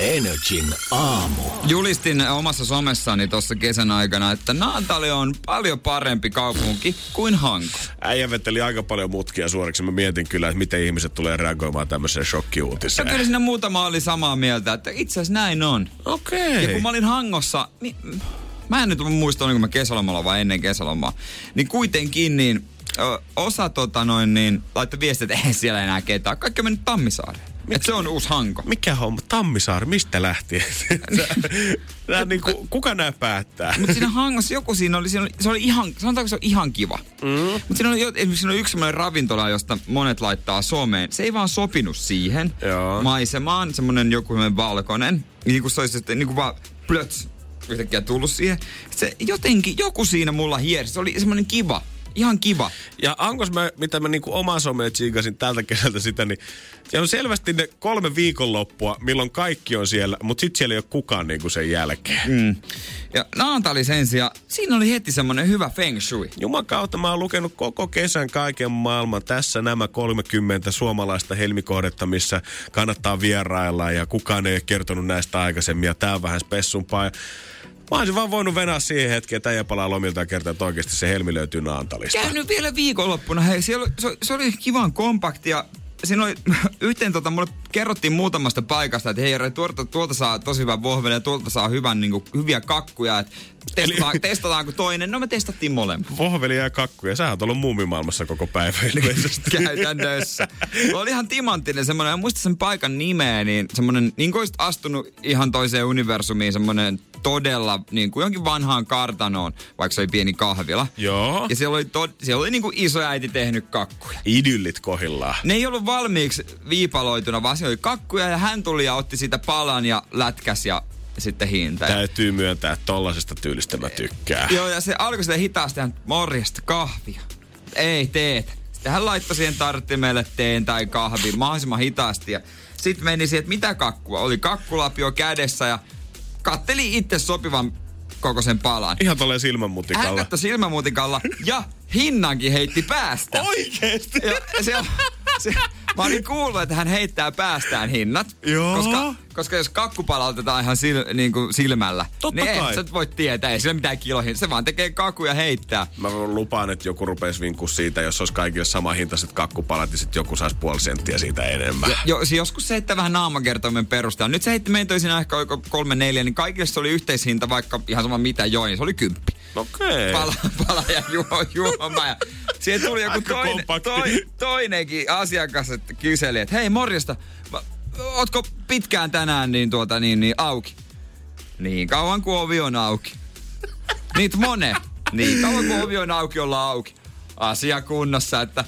Energin aamu. Julistin omassa somessani tuossa kesän aikana, että Naantali on paljon parempi kaupunki kuin Hanko. Äijä veteli aika paljon mutkia suoriksi. Mä mietin kyllä, että miten ihmiset tulee reagoimaan tämmöiseen Ja shokkiuutiseen. kyllä siinä muutama oli samaa mieltä, että itse asiassa näin on. Okei. Ja kun mä olin Hangossa, niin mä en nyt muista, olinko mä kesälomalla vai ennen kesälomaa, niin kuitenkin niin osa tota noin niin laittoi viestiä, että ei siellä enää ketään. Kaikki on mennyt Tammisaareen. Että se on uusi Hanko. Mikä homma? Tammisaari, mistä lähti? Nää, niinku, kuka nämä päättää? Mutta siinä Hangossa joku siinä oli, siinä oli, se oli ihan, sanotaanko se on ihan kiva. Mm. Mutta siinä oli, esimerkiksi siinä oli yksi semmoinen ravintola, josta monet laittaa someen. Se ei vaan sopinut siihen Joo. maisemaan, semmoinen joku semmoinen valkoinen. Niin kuin se olisi sitten niin kuin vaan plöts yhtäkkiä tullut siihen. Se jotenkin, joku siinä mulla hiersi. Se oli semmoinen kiva. Ihan kiva. Ja Ankos mä, mitä mä niinku omaa someen tsiikasin tältä kesältä sitä, niin siellä on selvästi ne kolme viikonloppua, milloin kaikki on siellä, mutta sitten siellä ei ole kukaan niinku sen jälkeen. Mm. Ja Naantali sen sijaan, siinä oli heti semmoinen hyvä feng shui. Juman kautta mä oon lukenut koko kesän kaiken maailman. Tässä nämä 30 suomalaista helmikohdetta, missä kannattaa vierailla ja kukaan ei ole kertonut näistä aikaisemmin ja tää on vähän spessumpaa. Mä olisin vaan voinut venää siihen hetkeen, että äijä palaa lomilta ja kertoa, että oikeasti se helmi löytyy Naantalista. Käynyt vielä viikonloppuna. Hei, siellä, se, se oli kivan kompakti ja siinä oli, yhteen tota, mulle kerrottiin muutamasta paikasta, että hei Jere, tuolta, tuolta saa tosi hyvän vohvelin ja tuolta saa hyvän, niin kuin, hyviä kakkuja. Että testataan, Eli- testataanko toinen? No me testattiin molemmat. Vohveli ja kakkuja. Sähän oot ollut muumimaailmassa koko päivä ilmeisesti. Käytännössä. Oli ihan timanttinen semmoinen, en muista sen paikan nimeä, niin semmoinen, niin kuin astunut ihan toiseen universumiin, semmoinen todella niin kuin johonkin vanhaan kartanoon, vaikka se oli pieni kahvila. Joo. Ja siellä oli, to, siellä oli niin kuin isoäiti tehnyt kakkuja. Idyllit kohillaan. Ne ei ollut valmiiksi viipaloituna, vaan oli kakkuja ja hän tuli ja otti siitä palan ja lätkäs ja sitten hinta. Täytyy myöntää, että tollasesta tyylistä mä tykkään. Joo, ja se alkoi sitä hitaasti, hän morjesta kahvia. Ei teet. Sitten hän laittoi siihen tarttimelle teen tai kahvin mahdollisimman hitaasti. Ja sitten meni siihen, että mitä kakkua. Oli kakkulapio kädessä ja katteli itse sopivan kokoisen palan. Ihan tolleen Hän silmänmutikalla. katsoi silmämutikalla ja hinnankin heitti päästä. Oikeesti? Ja se, se, mä olin kuullut, että hän heittää päästään hinnat. Joo. Koska, koska jos kakku palautetaan ihan sil, niin kuin silmällä, Totta niin kai. ei sä et voi tietää, ei sillä mitään kiloihin. Se vaan tekee kakku ja heittää. Mä lupaan, että joku rupeisi vinkua siitä, jos olisi kaikille sama hintaiset kakkupalat, niin sitten joku saisi puoli senttiä siitä enemmän. Jo, se joskus se heittää vähän naamakertoimen perusteella. Nyt se heitti meitä siinä ehkä kolme neljä, niin kaikille se oli yhteishinta, vaikka ihan sama mitä join, se oli kymppi. Okei. Pala, pala ja juo, juoma. Ja siihen tuli joku toinen, toi, toinenkin asiakas, että kyseli, että hei morjesta, ootko pitkään tänään niin, tuota, niin, niin auki? Niin kauan kuin ovi on auki. Niitä mone. Niin kauan kuin ovi on auki, ollaan auki. Asia kunnossa, että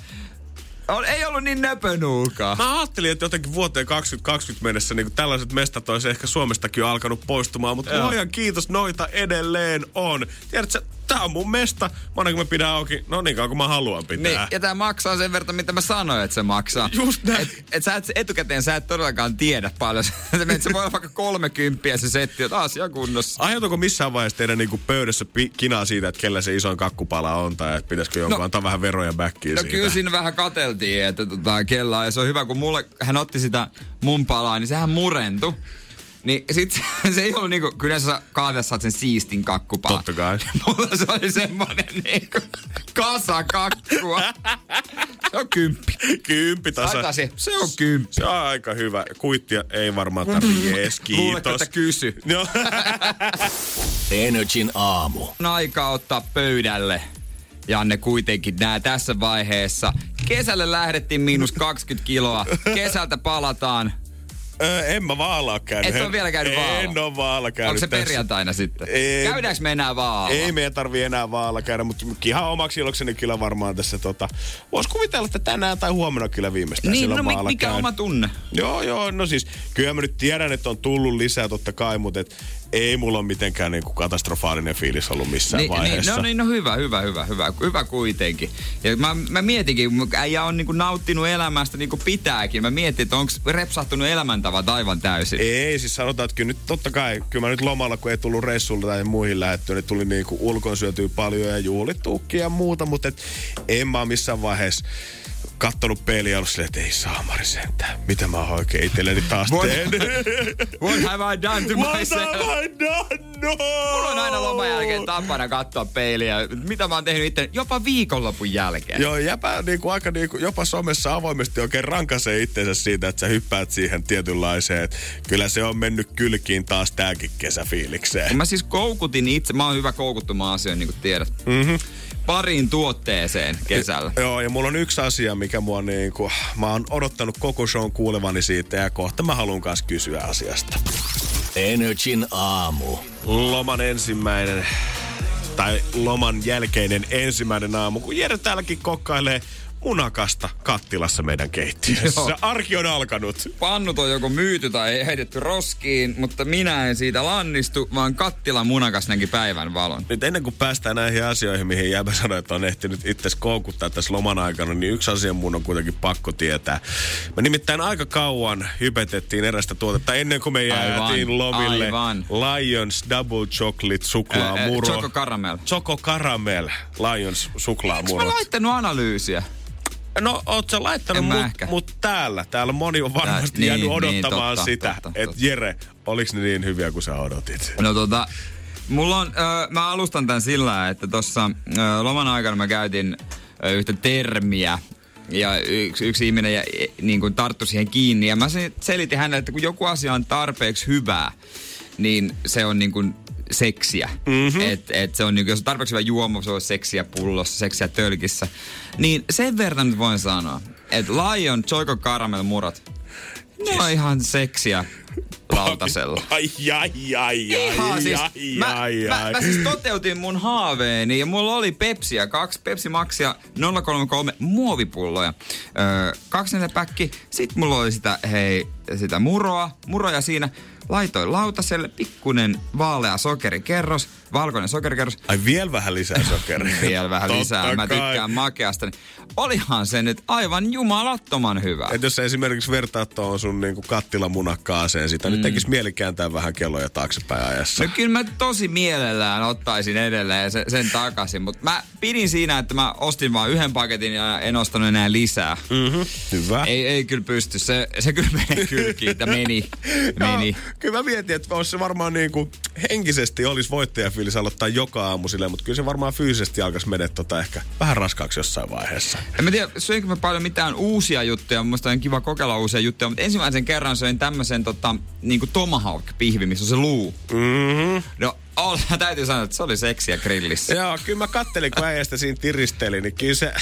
on, ei ollut niin nöpönuukaa. Mä ajattelin, että jotenkin vuoteen 2020 mennessä niin tällaiset mestat olisi ehkä Suomestakin alkanut poistumaan, mutta luojan kiitos, noita edelleen on. Tiedätkö, tää on mun mesta, monenko mä pidän auki, no niin kauan kuin mä haluan pitää. Niin, ja tämä maksaa sen verran, mitä mä sanoin, että se maksaa. Just näin. Et, et sä et, etukäteen sä et todellakaan tiedä paljon. se voi olla vaikka 30 se setti, että asia kunnossa. Aiheutuuko missään vaiheessa teidän niinku pöydässä pi- kinaa siitä, että kellä se isoin kakkupala on, tai että pitäisikö jonkun No- antaa vähän veroja backiin No siitä? kyllä siinä vähän kateltiin, että tota, kellaa. Ja se on hyvä, kun mulle, hän otti sitä mun palaa, niin sehän murentui. Niin sit se ei ollut niinku, kyllä sä kaavessa saat sen siistin kakkupala. Totta kai. Mulla se oli semmonen niinku kasa kakkua. Se on kymppi. Kymppi tasa. Satasi. Se on kymppi. Se on aika hyvä. Kuittia ei varmaan tarvitse. Jees, Luuletko, kiitos. että kysy? Joo. Energin aamu. On aika ottaa pöydälle. Janne kuitenkin nää tässä vaiheessa. Kesälle lähdettiin miinus 20 kiloa. Kesältä palataan. En mä vaalla oo käynyt. Et oo vielä käynyt vaalla? En oo vaalla käynyt Onko se tässä. perjantaina sitten? Ei. Käydäänkö me enää vaalla? Ei meidän tarvi enää vaalla käydä, mutta ihan omaksi ilokseni kyllä varmaan tässä tota... Vois kuvitella, että tänään tai huomenna kyllä viimeistään Niin, no mikä käyn. oma tunne? Joo, joo, no siis kyllä mä nyt tiedän, että on tullut lisää totta kai, mutta et ei mulla ole mitenkään niinku katastrofaalinen fiilis ollut missään Niin, niin, vaiheessa. no niin, no hyvä, hyvä, hyvä, hyvä, hyvä kuitenkin. Ja mä, mä mietinkin, kun äijä on niinku nauttinut elämästä niinku pitääkin. Mä mietin, että onko repsahtunut elämäntavat aivan täysin. Ei, siis sanotaan, että kyllä nyt totta kai, kyllä mä nyt lomalla, kun ei tullut reissulla tai muihin lähettyä, niin tuli niinku ulkoon syötyä paljon ja juhlittuukin ja muuta, mutta et en mä missään vaiheessa kattonut peliä ja ollut silleen, että ei saamari sentään. Mitä mä oikein itselleni taas What- teen? What have I done to What myself? have I done? No! Mulla on aina loman jälkeen tapana katsoa peiliä. Mitä mä oon tehnyt itse jopa viikonlopun jälkeen. Joo, jäpä niinku aika niinku, jopa somessa avoimesti oikein rankasee itsensä siitä, että sä hyppäät siihen tietynlaiseen. Kyllä se on mennyt kylkiin taas tääkin kesäfiilikseen. Mä siis koukutin itse, mä oon hyvä koukuttumaan asioihin, niin kuin tiedät. Mm-hmm. Pariin tuotteeseen kesällä. Joo, ja mulla on yksi asia, mikä mua niinku, mä oon odottanut koko shown kuulevani siitä ja kohta mä haluan kanssa kysyä asiasta. Energin aamu. Loman ensimmäinen, tai loman jälkeinen ensimmäinen aamu, kun Jere täälläkin kokkailee munakasta kattilassa meidän keittiössä. Joo. Arki on alkanut. Pannut on joko myyty tai heitetty roskiin, mutta minä en siitä lannistu, vaan kattila munakas näki päivän valon. Nyt ennen kuin päästään näihin asioihin, mihin Jäbä sanoi, että on ehtinyt itse koukuttaa tässä loman aikana, niin yksi asia mun on kuitenkin pakko tietää. Me nimittäin aika kauan hypetettiin erästä tuotetta ennen kuin me jäätiin Aivan, lomille. aivan. Lions Double Chocolate suklaamuro. Choco Caramel. Choco Caramel Lions Eikö mä suklaamuro. laittanut analyysiä? No, oot sä laittanut, mä mut, ehkä. mut täällä, täällä moni on varmasti niin, jäänyt niin, odottamaan totta, sitä, että. Jere, oliks ne niin hyviä kuin sä odotit? No tota, mulla on, ö, mä alustan tän sillä, että tossa ö, loman aikana mä käytin ö, yhtä termiä ja yksi, yksi ihminen ja, e, niin kuin tarttui siihen kiinni ja mä se- selitin hänelle, että kun joku asia on tarpeeksi hyvää, niin se on niin kuin seksiä. Mm-hmm. Et, et se on niin, jos on tarpeeksi hyvä juoma, se on seksiä pullossa, seksiä tölkissä. Niin sen verran nyt voin sanoa, että Lion Choco Caramel Murat, ne on ihan seksiä lautasella. Ai, ai, ai, ai, Ihan ai, siis, ai, mä, ai, mä, ai. mä siis toteutin mun haaveeni ja mulla oli Pepsiä, kaksi Pepsi Maxia 033 muovipulloja. Öö, kaksi päkki. Sitten mulla oli sitä, hei, sitä muroa, muroja siinä. Laitoin lautaselle pikkunen vaalea sokerikerros, valkoinen sokerikerros. Ai vielä vähän lisää sokeria. Vielä vähän Totta lisää. Mä kai. tykkään makeasta. Niin olihan se nyt aivan jumalattoman hyvä. Et jos sä esimerkiksi vertaat tuohon sun niinku kattilamunakkaaseen, sitä mm. nyt tekis mieli kääntää vähän kelloja taaksepäin ajassa. No kyllä mä tosi mielellään ottaisin edelleen sen, sen takaisin, mutta mä pidin siinä, että mä ostin vain yhden paketin ja en ostanut enää lisää. Mm-hmm. Hyvä. Ei, ei kyllä pysty, se, se kyllä menee kylkiin, että meni, meni. Joo, kyllä mä mietin, että olisi se varmaan niinku henkisesti olisi voittajafiilis aloittaa joka aamu silleen, mutta kyllä se varmaan fyysisesti alkaisi mennä tota ehkä vähän raskaaksi jossain vaiheessa. En mä tiedä, söinkö mä paljon mitään uusia juttuja, musta on kiva kokeilla uusia juttuja, mutta ensimmäisen kerran söin tämmöisen tota, niinku tomahawk-pihvi, missä on se luu. Mm-hmm. No, ol, täytyy sanoa, että se oli seksiä grillissä. Joo, kyllä mä kattelin, kun äijästä siinä tiristeli, niin kyllä se...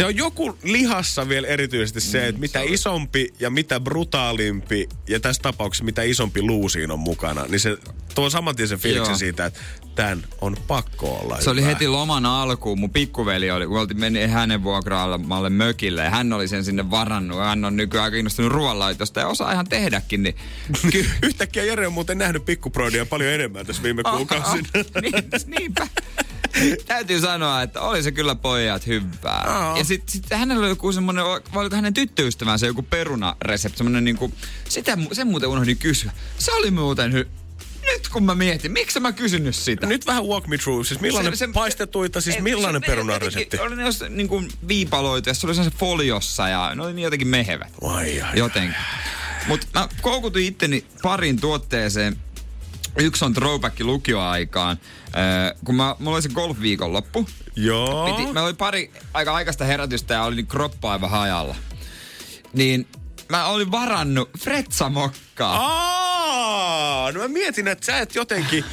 Se on joku lihassa vielä erityisesti se, että mitä isompi ja mitä brutaalimpi, ja tässä tapauksessa mitä isompi luu siinä on mukana, niin se tuo saman tien sen fiiliksen Joo. siitä, että tämän on pakko olla Se oli hyvä. heti loman alkuun. Mun pikkuveli oli, kun oltiin meni hänen vuokraamalle mökille ja hän oli sen sinne varannut. Hän on nykyään aika innostunut ruoanlaitosta ja osaa ihan tehdäkin, niin ky- Yhtäkkiä Jere on muuten nähnyt pikkuproidia paljon enemmän tässä viime kuukausina. niin, niinpä. Täytyy sanoa, että oli se kyllä pojat hyvää. Aa. Ja sitten sit hänellä oli joku semmonen, vai oliko hänen tyttöystävänsä joku perunaresepti, semmonen niinku, sitä, sen muuten unohdin kysyä. Se oli muuten hy- nyt kun mä mietin, miksi mä kysynyt sitä? Nyt vähän walk me through. Siis millainen se, paistetuita, siis ei, millainen se- perunaresepti? Oli ne jos, niin kuin viipaloitu ja se oli se foliossa ja ne oli niin jotenkin mehevät. Ai, ai, Jotenkin. Mutta mä koukutin itteni parin tuotteeseen. Yksi on throwback lukioaikaan. Äh, kun mä, mulla oli se golf-viikonloppu. Joo. Piti, meillä oli pari aika aikaista herätystä ja oli niin kroppa aivan hajalla. Niin mä olin varannut Fretsamokkaa. Aa, no mä mietin, että sä et jotenkin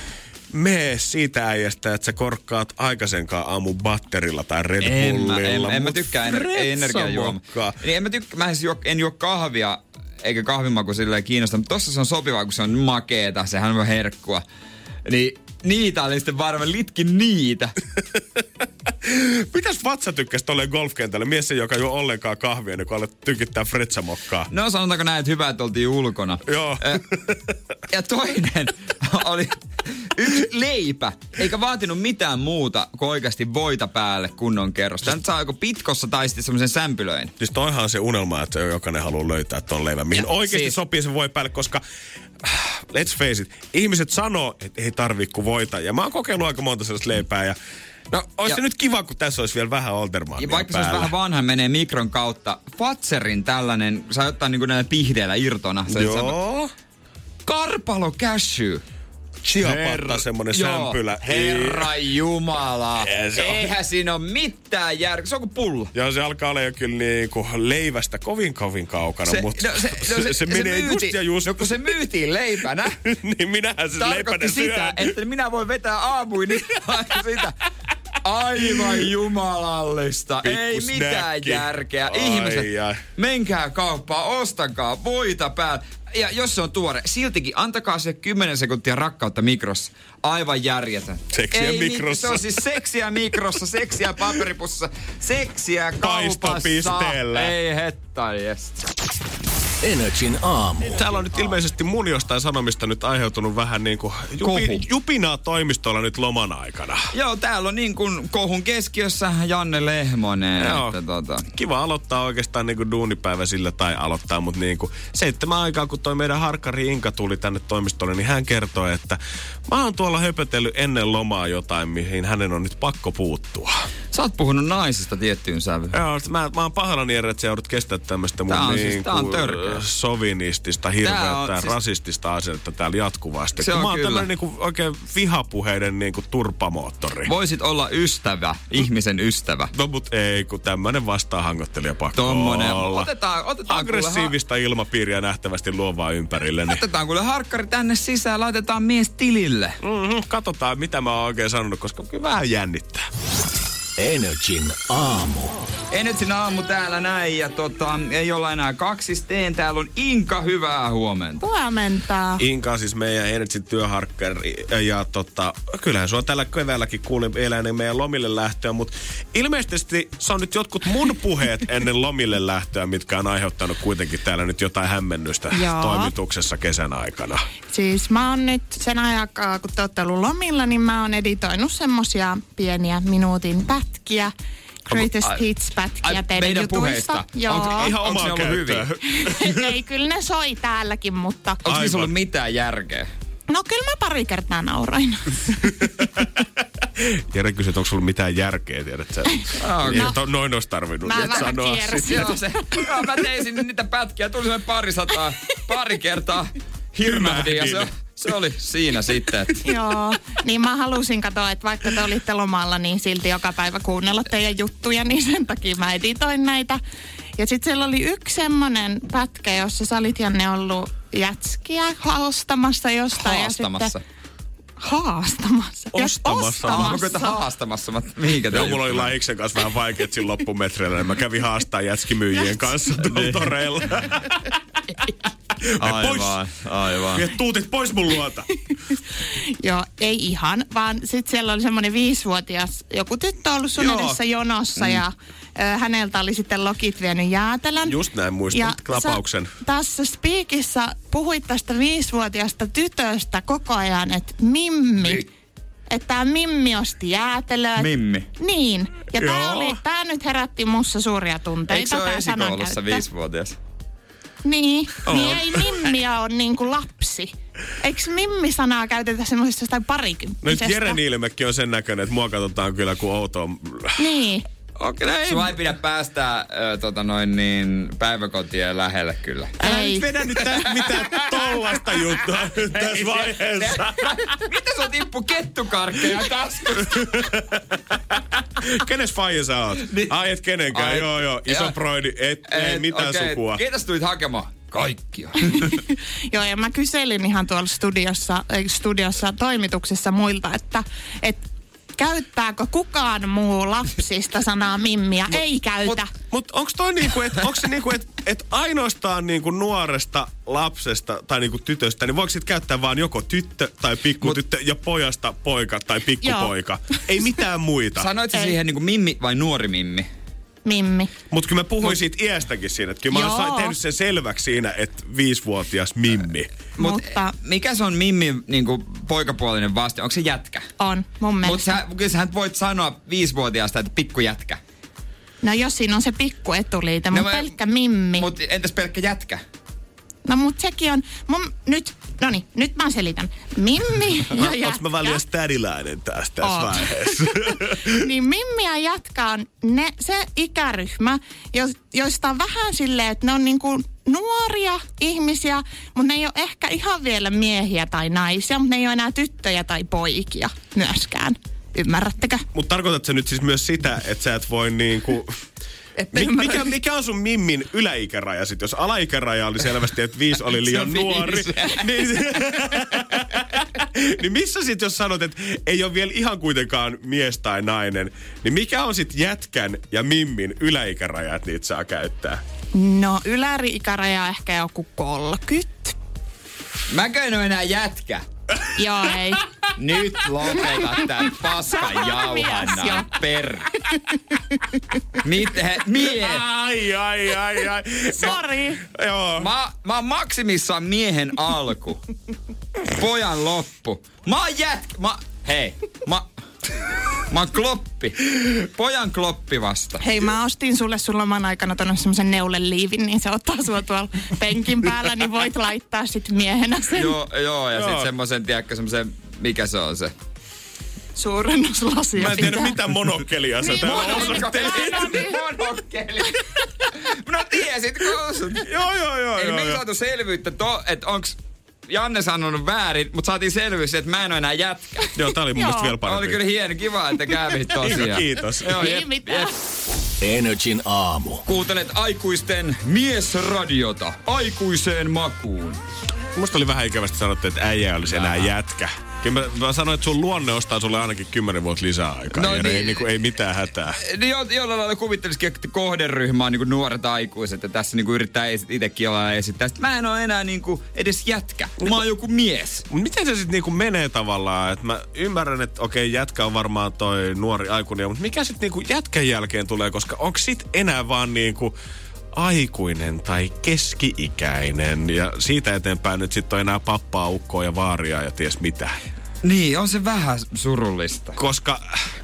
mene siitä äijästä, että sä korkkaat aikaisenkaan aamu batterilla tai Red En mä, Bullilla. en, en mä mut tykkää ener- ei energiajuoma. Fretsamokkaa. Niin en mä, tykkä, mä en, siis juo, en juo kahvia, eikä kahvimaku silleen kiinnosta, mutta tossa se on sopivaa, kun se on makeeta, sehän on herkkua. Niin niitä oli sitten varmaan litkin niitä. Mitäs vatsa tykkäsi tolleen golfkentälle? Mies, joka juo ollenkaan kahvia, niin kun alet tykittää fretsamokkaa. No sanotaanko näin, että hyvä, että oltiin ulkona. Joo. Ja toinen oli yksi leipä, eikä vaatinut mitään muuta kuin oikeasti voita päälle kunnon kerros. Tämä nyt saa joko pitkossa tai sitten semmoisen sämpylöin. Siis toihan on se unelma, että jokainen haluaa löytää ton leivän, mihin Ja oikeasti siis- sopii se voi päälle, koska let's face it, ihmiset sanoo, että ei tarvii kuin voita. Ja mä oon kokeillut aika monta sellaista leipää ja No, olisi Ja- se nyt kiva, kun tässä olisi vielä vähän Oldermania Ja vaikka se päällä. olisi vähän vanha, menee mikron kautta. Fatserin tällainen, saa ottaa niinku näillä pihdeillä irtona. Se sama- Joo. Karpalo cashew. Chiapatta semmonen Joo, sämpylä. Herra Jumala. Se on- Eihän siinä ole mitään järkeä. Se on kuin pullo. Ja se alkaa olla jo kyllä niinku leivästä kovin kovin kaukana, Se, mutta no, se, no, se, se, menee myyti, just ja just. No kun se myytiin leipänä, niin minähän se tarkoitti leipänen sitä, syön. että minä voin vetää aamuin niin sitä. Aivan jumalallista. Ei mitään järkeä. Ai, Ihmiset, ai. menkää kauppaan, ostakaa voita päällä. Ja jos se on tuore, siltikin antakaa se 10 sekuntia rakkautta mikrossa. Aivan järjetön. Seksiä Ei mikrossa. Se on siis seksiä mikrossa, seksiä paperipussa, seksiä kaupassa. Paistopisteellä. Ei hetta, yes. Energin aamu. Täällä on nyt ilmeisesti mun jostain sanomista nyt aiheutunut vähän niin kuin jupi, jupinaa toimistolla nyt loman aikana. Joo, täällä on niin kuin kohun keskiössä Janne Lehmonen. Joo. Että tota, Kiva aloittaa oikeastaan niin kuin duunipäivä sillä tai aloittaa, mutta niin kuin seitsemän aikaa, kun toi meidän harkkari Inka tuli tänne toimistolle, niin hän kertoi, että mä oon tuolla höpötellyt ennen lomaa jotain, mihin hänen on nyt pakko puuttua. sä oot puhunut naisista tiettyyn sävyyn. Joo, mä, mä oon pahoillani että sä joudut kestää tämmöistä mun Tää on siis- niin tää on törkeä. Sovinistista, hirveätä, on siis... rasistista asennetta täällä jatkuvasti. Se on mä oon kyllä. tämmöinen niin kuin, oikein vihapuheiden niin kuin turpamoottori. Voisit olla ystävä, ihmisen ystävä. No mut ei, kun tämmönen vastaahangottelija pakko Tommonen. olla. Otetaan, otetaan Aggressiivista ilmapiiriä nähtävästi luovaa ympärille. Kuule, ha- otetaan kuule harkkari tänne sisään, laitetaan mies tilille. Mm-hmm, katsotaan, mitä mä oon oikein sanonut, koska kyllä vähän jännittää. Energin aamu. Enetsin aamu täällä näin ja tota, ei olla enää kaksisteen. Täällä on Inka, hyvää huomenta. Huomenta. Inka on siis meidän Energy työharkkari ja tota, kyllähän sua tällä keväälläkin kuulin eläinen meidän lomille lähtöä, mutta ilmeisesti se on nyt jotkut mun puheet ennen lomille lähtöä, mitkä on aiheuttanut kuitenkin täällä nyt jotain hämmennystä Joo. toimituksessa kesän aikana. Siis mä oon nyt sen aikaa, kun te ootte ollut lomilla, niin mä oon editoinut semmosia pieniä minuutin pätkiä. Greatest ai- Hits-pätkiä teidän meidän jutuista. puheista? Joo. Onko Ihan omaa ne ollut käyttöä. Ei, kyllä ne soi täälläkin, mutta... Onko niissä ollut mitään järkeä? No kyllä mä pari kertaa nauroin. Jere kysyi, että onko sulla mitään järkeä, tiedät sä? okei. no. Noin olisi tarvinnut Mä vähän sanoa kiersin. sitä. Joo, se, joo, mä tein sinne niitä pätkiä, tuli semmoinen pari sataa, pari kertaa hirmähdin ja se, se oli siinä sitten. Että Joo, niin mä halusin katsoa, että vaikka te olitte lomalla, niin silti joka päivä kuunnella teidän juttuja, niin sen takia mä editoin näitä. Ja sitten siellä oli yksi semmonen pätkä, jossa sä olit Janne ollut jätskiä haastamassa jostain. haastamassa. Ja sitten, haastamassa. Ja Ostamassa. Onko tätä haastamassa? Mä- Mihinkä Joo, tämä mulla oli Laiksen kanssa vähän vaikeet siinä loppumetreillä, niin mä kävin haastaa jätskimyyjien kanssa tuolla toreilla. pois! Aivan, aivan. Vie tuutit pois mun luota. Joo, ei ihan, vaan sitten siellä oli semmoinen viisivuotias, joku tyttö ollut sun Joo. edessä jonossa mm. ja ö, häneltä oli sitten lokit vienyt jäätelön. Just näin, muistan tapauksen. Sä tässä Speakissä puhuit tästä viisivuotiaasta tytöstä koko ajan, että Mimmi. Että tämä Mimmi osti jäätelöä. Mimmi. Niin. Ja tämä, oli, tämä nyt herätti mussa suuria tunteita. Eikö se ole esikoulussa viisivuotias? Niin. Niin ei Mimmiä ole niinku lapsi. Eikö Mimmi-sanaa käytetä semmoisesta jostain No nyt parikymppisestä? Jere Niilimäki on sen näköinen, että mua katsotaan kyllä kuin outoa. Niin. Okei, okay, Sua ei pidä päästää ö, tota noin niin, päiväkotien lähelle kyllä. Älä Ei. nyt vedä nyt tä- mitään tollasta juttua nyt tässä vaiheessa. Mitä sulla tippu kettukarkkeja taskusta? Kenes faija sä oot? Ai et kenenkään, Ai, joo joo. Iso broidi, et, ei Et, mitään okei, sukua. Keitä sä tulit hakemaan? Kaikkia. Joo, ja mä kyselin ihan tuolla studiossa, ei, studiossa toimituksessa muilta, että, että käyttääkö kukaan muu lapsista sanaa mimmiä? Ei käytä. Mut, mut onks toi niinku, et, onks se niinku, että et ainoastaan niinku nuoresta lapsesta tai niinku tytöstä, niin voiko sit käyttää vaan joko tyttö tai pikkutyttö ja pojasta poika tai pikkupoika? Ei mitään muita. Sanoit siihen niinku mimmi vai nuori mimmi? Mimmi. Mutta kyllä mä puhuin siitä iästäkin siinä, että kyllä mä olen tehnyt sen selväksi siinä, että viisivuotias Mimmi. Mut Mutta- mikä se on Mimmi niinku poikapuolinen vaste? Onko se jätkä? On, mun Mutta mielestä. sä, kyllä sähän voit sanoa viisivuotiaasta, että pikkujätkä. No jos siinä on se pikku etuliite, No mutta pelkkä mimmi. Mutta entäs pelkkä jätkä? No mut sekin on, mun, nyt, no niin, nyt mä selitän. Mimmi ja Onko jätkä. mä liian städiläinen tässä, tässä Oot. vaiheessa? niin Mimmi ja jätkä on ne, se ikäryhmä, jo, joista on vähän silleen, että ne on niinku nuoria ihmisiä, mutta ne ei ole ehkä ihan vielä miehiä tai naisia, mutta ne ei ole enää tyttöjä tai poikia myöskään. Ymmärrättekö? Mutta tarkoitatko nyt siis myös sitä, että sä et voi niinku... Mi- mikä, mikä on sun Mimmin yläikäraja sit? Jos alaikäraja oli selvästi, että viisi oli liian nuori, niin, niin missä sit jos sanot, että ei ole vielä ihan kuitenkaan mies tai nainen, niin mikä on sit jätkän ja Mimmin yläikäraja, että niitä saa käyttää? No yläri-ikäraja on ehkä joku 30. Mäkö en oo enää jätkä? Joo, ei. Nyt lopeta tää paskan jauhanna. Per. Mitä? Mie. Ai, ai, ai, ai. Sori. Joo. Mä, mä oon maksimissaan miehen alku. Pojan loppu. Mä oon jätkä. Mä, hei. Mä, mä oon kloppi. Pojan kloppi vasta. Hei, mä ostin sulle sun loman aikana tonne semmosen neuleliivin, niin se ottaa sua tuolla penkin päällä, niin voit laittaa sit miehenä sen Joo, joo, ja Joo. sit semmosen, tiedätkö, semmosen, mikä se on se? suurennuslasia. Mä en tiedä pitää. mitä monokkelia sä Niin, täällä monokkeli. osoittelit. Monokkeli. No tiesit, kun... Joo, joo, joo. Eli joo, me ei saatu selvyyttä, to, että onks Janne sanonut väärin, mutta saatiin selvyys, että mä en ole enää jätkä. Joo, tää oli mun mielestä vielä parempi. Oli kyllä hieno, kiva, että kävit tosiaan. Kiitos. Joo, Ei jep, mitään. jep. Energin aamu. Kuuntelet aikuisten miesradiota aikuiseen makuun. Musta oli vähän ikävästi sanottu, että äijä olisi enää jätkä. Kyllä mä, mä sanoin, että sun luonne ostaa sulle ainakin 10 vuotta lisää aikaa. No No, ja niin. ei, niin kuin, ei mitään hätää. Niin jo, jollain lailla kuvittelisikin, että kohderyhmä on niin nuoret aikuiset ja tässä niin yrittää esi- itsekin jollain esittää. Sitten mä en ole enää niin edes jätkä. Mä oon joku mies. Miten se sitten niinku menee tavallaan? Et mä ymmärrän, että okei, jätkä on varmaan toi nuori aikuinen, mutta mikä sitten niinku jätkän jälkeen tulee? Koska onko sit enää vaan niinku aikuinen tai keski-ikäinen ja siitä eteenpäin nyt sitten on enää pappaa, ukkoa ja vaaria ja ties mitä. Niin, on se vähän surullista. Koska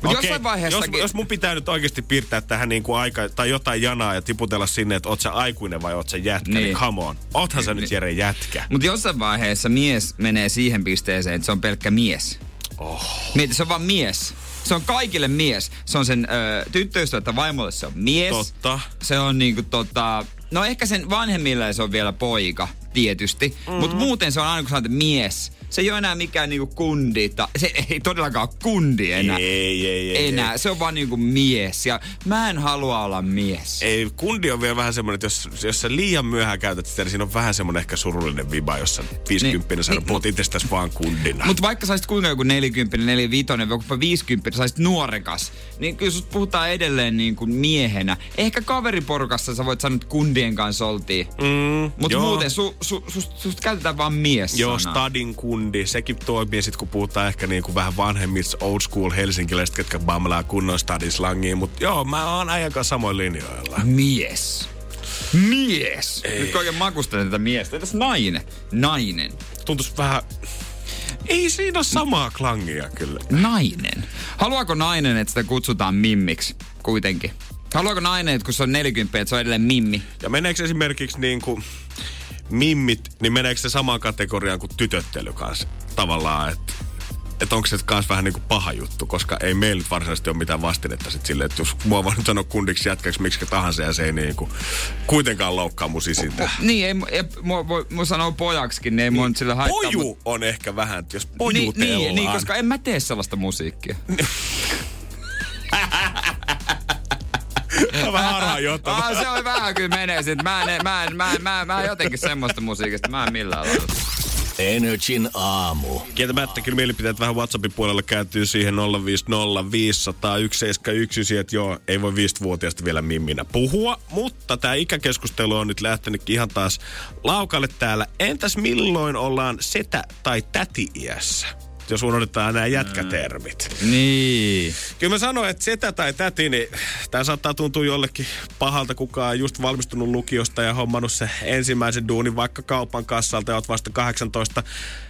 okei, jossain vaiheessakin- jos, jos mun pitää nyt oikeasti piirtää tähän niinku aika, tai jotain janaa ja tiputella sinne, että oot sä aikuinen vai oot sä jätkä, niin, Niin. niin come on. Oothan sä Niin. nyt Jere jätkä. Mutta jossain vaiheessa mies menee siihen pisteeseen, että se on pelkkä mies. Oh. Mieti, se on vaan mies. Se on kaikille mies. Se on sen ö, tyttöystävä vaimolle se on mies. Totta. Se on niinku tota... No ehkä sen vanhemmille se on vielä poika, tietysti. Mm-hmm. Mutta muuten se on aina kun sanotaan, että mies. Se ei ole enää mikään niinku kundi. Ta- se ei todellakaan ole kundi enää. Ei, ei, ei. enää. Ei. Se on vaan niinku mies. Ja mä en halua olla mies. Ei, kundi on vielä vähän semmoinen, että jos, jos sä liian myöhään käytät sitä, niin siinä on vähän semmoinen ehkä surullinen viba, jos sä 50 niin, sä niin, puhut itsestäsi vaan kundina. Mutta vaikka saisit kuinka joku 40, 45, jopa 50, saisit nuorekas, niin kyllä susta puhutaan edelleen niin kuin miehenä. Ehkä kaveriporukassa sä voit sanoa, että kundien kanssa oltiin. mm, Mutta muuten su, su, susta, susta käytetään vaan mies Joo, stadin kundi. Sekin toimii sit, kun puhutaan ehkä niinku vähän vanhemmista old school helsinkiläisistä, jotka bamlaa kunnon stadin slangiin. Mutta joo, mä oon äijän kanssa samoin linjoilla. Mies. Mies. Ei. Nyt kun oikein makustelen tätä miestä. Entäs nainen? Nainen. Tuntuis vähän... Ei siinä ole samaa klangia kyllä. Nainen. Haluaako nainen, että sitä kutsutaan mimmiksi kuitenkin? Haluaako nainen, että kun se on 40, että se on edelleen mimmi? Ja meneekö esimerkiksi niinku mimmit, niin meneekö se samaan kategoriaan kuin tytöttely kanssa? Tavallaan, että että onko se kans vähän niin kuin paha juttu, koska ei meillä nyt varsinaisesti ole mitään vastinetta sit sille, että jos mua vaan nyt sanoo kundiksi jätkäksi miksi tahansa ja se ei niin kuin kuitenkaan loukkaa mun sisintä. Niin, ei, ei mua, voi, mua sanoo pojaksikin, niin ei mua nyt sillä haittaa. Poju mut- on ehkä vähän, että jos Niin, pojutellaan. niin, niin, koska en mä tee sellaista musiikkia. On vähän. Ah, se on vähän kyllä menee sit. Mä en, mä en, mä en, mä en, mä en jotenkin semmoista musiikista. Mä en millään lailla. Energin aamu. Kieltämättä kyllä mielipiteet vähän WhatsAppin puolella kääntyy siihen 050 500 171, että joo, ei voi 5-vuotiaasta vielä mimminä puhua, mutta tämä ikäkeskustelu on nyt lähtenyt ihan taas laukalle täällä. Entäs milloin ollaan setä- tai täti-iässä? Jos unohdetaan nämä jätkätermit. Niin. Kyllä mä sanoin, että setä tai täti, niin tämä saattaa tuntua jollekin pahalta, kuka on just valmistunut lukiosta ja hommannut se ensimmäisen duunin vaikka kaupan kassalta ja oot vasta 18.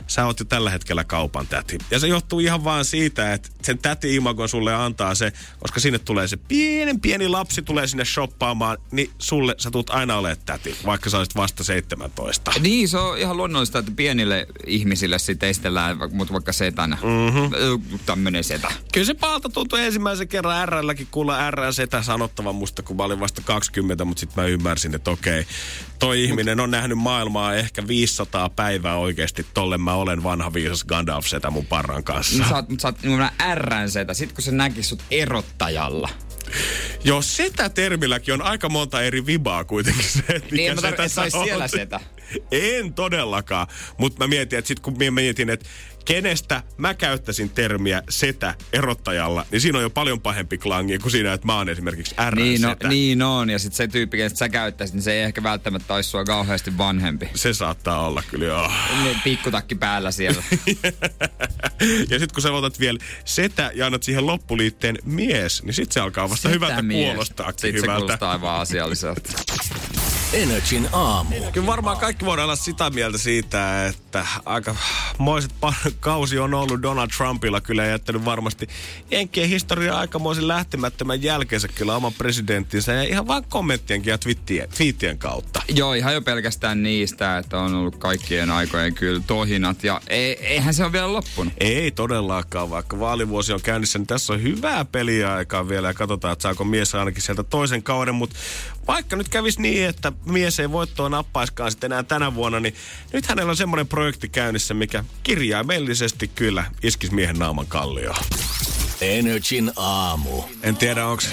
Sä oot jo tällä hetkellä kaupan täti. Ja se johtuu ihan vaan siitä, että sen täti-imagon sulle antaa se, koska sinne tulee se pienen pieni lapsi tulee sinne shoppaamaan, niin sulle sä tulet aina olemaan täti, vaikka sä olisit vasta 17. Niin, se on ihan luonnollista, että pienille ihmisille sitten estellään, mutta vaikka setänä. Mm-hmm. Tämmönen setä. Kyllä se paalta tuntui ensimmäisen kerran RLläkin kuulla R setä sanottavan musta, kun mä olin vasta 20, mutta sitten mä ymmärsin, että okei, toi ihminen on nähnyt maailmaa ehkä 500 päivää oikeasti, tolle mä olen vanha viisas Gandalf setä mun parran kanssa. No, sä oot, sä oot niin Rn setä, sit kun se näki sut erottajalla. Joo, setä termilläkin on aika monta eri vibaa kuitenkin se, että mikä Niin, mä tarkoitan, setä sä siellä setä. En todellakaan, mutta mä mietin, että sit kun mä mietin, että kenestä mä käyttäisin termiä setä erottajalla, niin siinä on jo paljon pahempi klangi kuin siinä, että mä oon esimerkiksi R Niin, no, setä. niin on, ja sitten se tyyppi, ketä sä käyttäisit, niin se ei ehkä välttämättä olisi sua kauheasti vanhempi. Se saattaa olla kyllä joo. Niin, Pikkutakki päällä siellä. ja sitten kun sä otat vielä setä ja annat siihen loppuliitteen mies, niin sitten se alkaa vasta hyvältä Setämies. kuulostaakin Sitten se kuulostaa aivan asialliselta. Energin aamu. Kyllä varmaan kaikki voidaan olla sitä mieltä siitä, että aika moiset kausi on ollut Donald Trumpilla kyllä jättänyt varmasti Jenkkien historiaa aikamoisen lähtemättömän jälkeensä kyllä oman presidenttinsä ja ihan vaan kommenttienkin ja twiittien, twiittien kautta. Joo, ihan jo pelkästään niistä, että on ollut kaikkien aikojen kyllä tohinat. Ja ei, eihän se ole vielä loppunut. Ei todellakaan, vaikka vaalivuosi on käynnissä, niin tässä on hyvää peliä aikaa vielä ja katsotaan, että saako mies ainakin sieltä toisen kauden, mutta vaikka nyt kävisi niin, että mies ei voittoa nappaiskaan sitten enää tänä vuonna, niin nyt hänellä on semmoinen projekti käynnissä, mikä kirjaimellisesti kyllä iskisi miehen naaman kallioon. Energin aamu. En tiedä, onko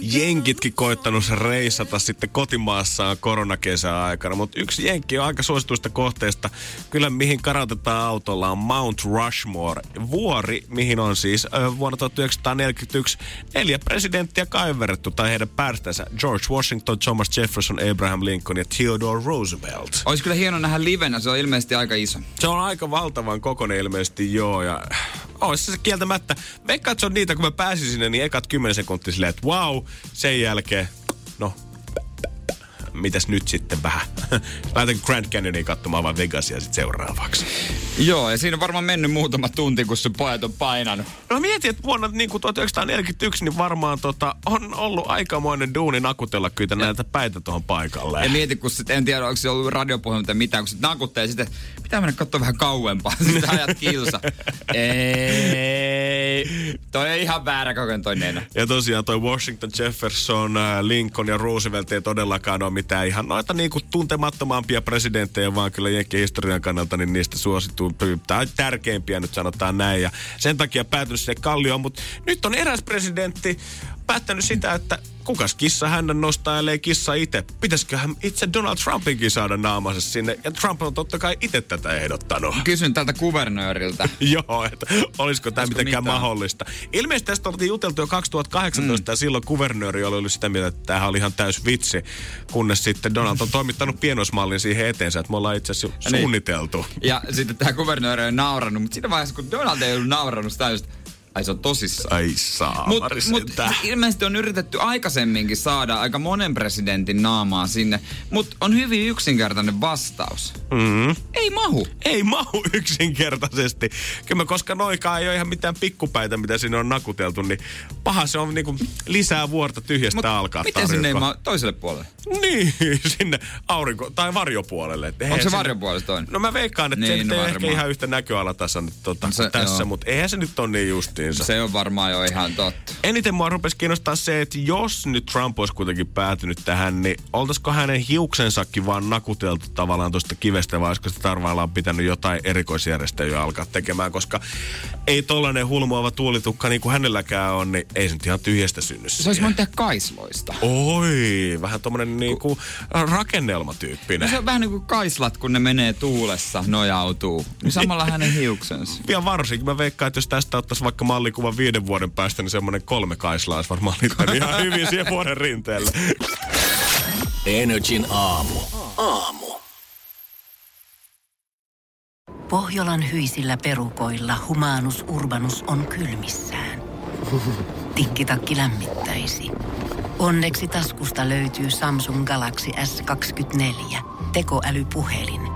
jenkitkin koittanut reissata sitten kotimaassaan koronakesän aikana, mutta yksi jenkki on aika suosituista kohteista. Kyllä mihin karautetaan autolla on Mount Rushmore, vuori, mihin on siis vuonna 1941 neljä presidenttiä kaiverrettu tai heidän päästänsä George Washington, Thomas Jefferson, Abraham Lincoln ja Theodore Roosevelt. Olisi kyllä hieno nähdä livenä, se on ilmeisesti aika iso. Se on aika valtavan kokoinen ilmeisesti, joo, ja olisi se kieltämättä. Veikkaan, että se on niitä, kun mä pääsin sinne, niin ekat 10 sekuntia silleen, että wow, sen jälkeen, no, mitäs nyt sitten vähän? Laitan Grand Canyonin katsomaan vaan Vegasia sitten seuraavaksi. Joo, ja siinä on varmaan mennyt muutama tunti, kun se pojat on painanut. No mietin, että vuonna niin kuin 1941 niin varmaan tota, on ollut aikamoinen duuni nakutella kyllä näitä päitä tuohon paikalle. Ja mieti, kun sit, en tiedä, onko se ollut radiopuhelma tai mitään, kun se nakuttaa ja sitten pitää mennä katsoa vähän kauempaa. Sitten ajat kilsa. Ei, toi ei ihan väärä kokoinen toi nenä. Ja tosiaan toi Washington, Jefferson, äh, Lincoln ja Roosevelt ei todellakaan ole mitään ihan noita niinku tuntemattomampia presidenttejä, vaan kyllä Jenkkien historian kannalta niin niistä suosituimpia tai tärkeimpiä nyt sanotaan näin. Ja sen takia päätynyt sinne kallioon, mutta nyt on eräs presidentti päättänyt sitä, että kukas kissa hän nostaa, ellei kissa itse. Pitäisiköhän itse Donald Trumpinkin saada naamansa sinne? Ja Trump on totta kai itse tätä ehdottanut. Kysyn tältä kuvernööriltä. Joo, että olisiko tämä mitenkään mitään? mahdollista. Ilmeisesti tästä oltiin juteltu jo 2018 mm. ja silloin kuvernööri oli ollut sitä mieltä, että tämähän oli ihan täys vitsi, kunnes sitten Donald on toimittanut pienosmallin siihen eteensä, että me ollaan itse asiassa Niin. suunniteltu. Ja sitten tämä kuvernööri on nauranut, mutta siinä vaiheessa, kun Donald ei ollut nauranut sitä, just, Ai se on tosissaan. Ai saa. Mutta mut, ilmeisesti on yritetty aikaisemminkin saada aika monen presidentin naamaa sinne, mutta on hyvin yksinkertainen vastaus. Mm. Ei mahu. Ei mahu yksinkertaisesti. Kyllä koska noikaan ei ole ihan mitään pikkupäitä, mitä sinne on nakuteltu, niin paha se on niinku lisää vuorta tyhjästä Mut alkaa miten sinne ei tarjota. ma- toiselle puolelle? Niin, sinne aurinko- tai varjopuolelle. Et Onko se sinne- varjopuolelle toinen? No mä veikkaan, että Niin, se no ei ehkä ihan yhtä näköalatasan tota, se- tässä, mutta eihän se nyt ole niin justiinsa. Se... Se on varmaan jo ihan totta. Eniten mua rupesi kiinnostaa se, että jos nyt Trump olisi kuitenkin päätynyt tähän, niin oltaisiko hänen hiuksensakin vaan nakuteltu tavallaan tuosta kivestä, vai olisiko sitä tarvaillaan pitänyt jotain erikoisjärjestelyä alkaa tekemään, koska ei tollainen hulmuava tuulitukka niin kuin hänelläkään on, niin ei se nyt ihan tyhjästä synny Se olisi voinut tehdä kaisloista. Oi, vähän tommonen niinku rakennelmatyyppinen. No se on vähän niin kuin kaislat, kun ne menee tuulessa, nojautuu. Niin samalla hänen hiuksensa. Ja varsinkin mä veikkaan, että jos tästä ottaisi vaikka mallikuvan viiden vuoden päästä, niin semmoinen kolme kaislaa olisi varmaan ihan hyvin siihen vuoden rinteelle. Energin aamu. Aamu. Pohjolan hyisillä perukoilla humanus urbanus on kylmissään. Tikkitakki lämmittäisi. Onneksi taskusta löytyy Samsung Galaxy S24. Tekoälypuhelin.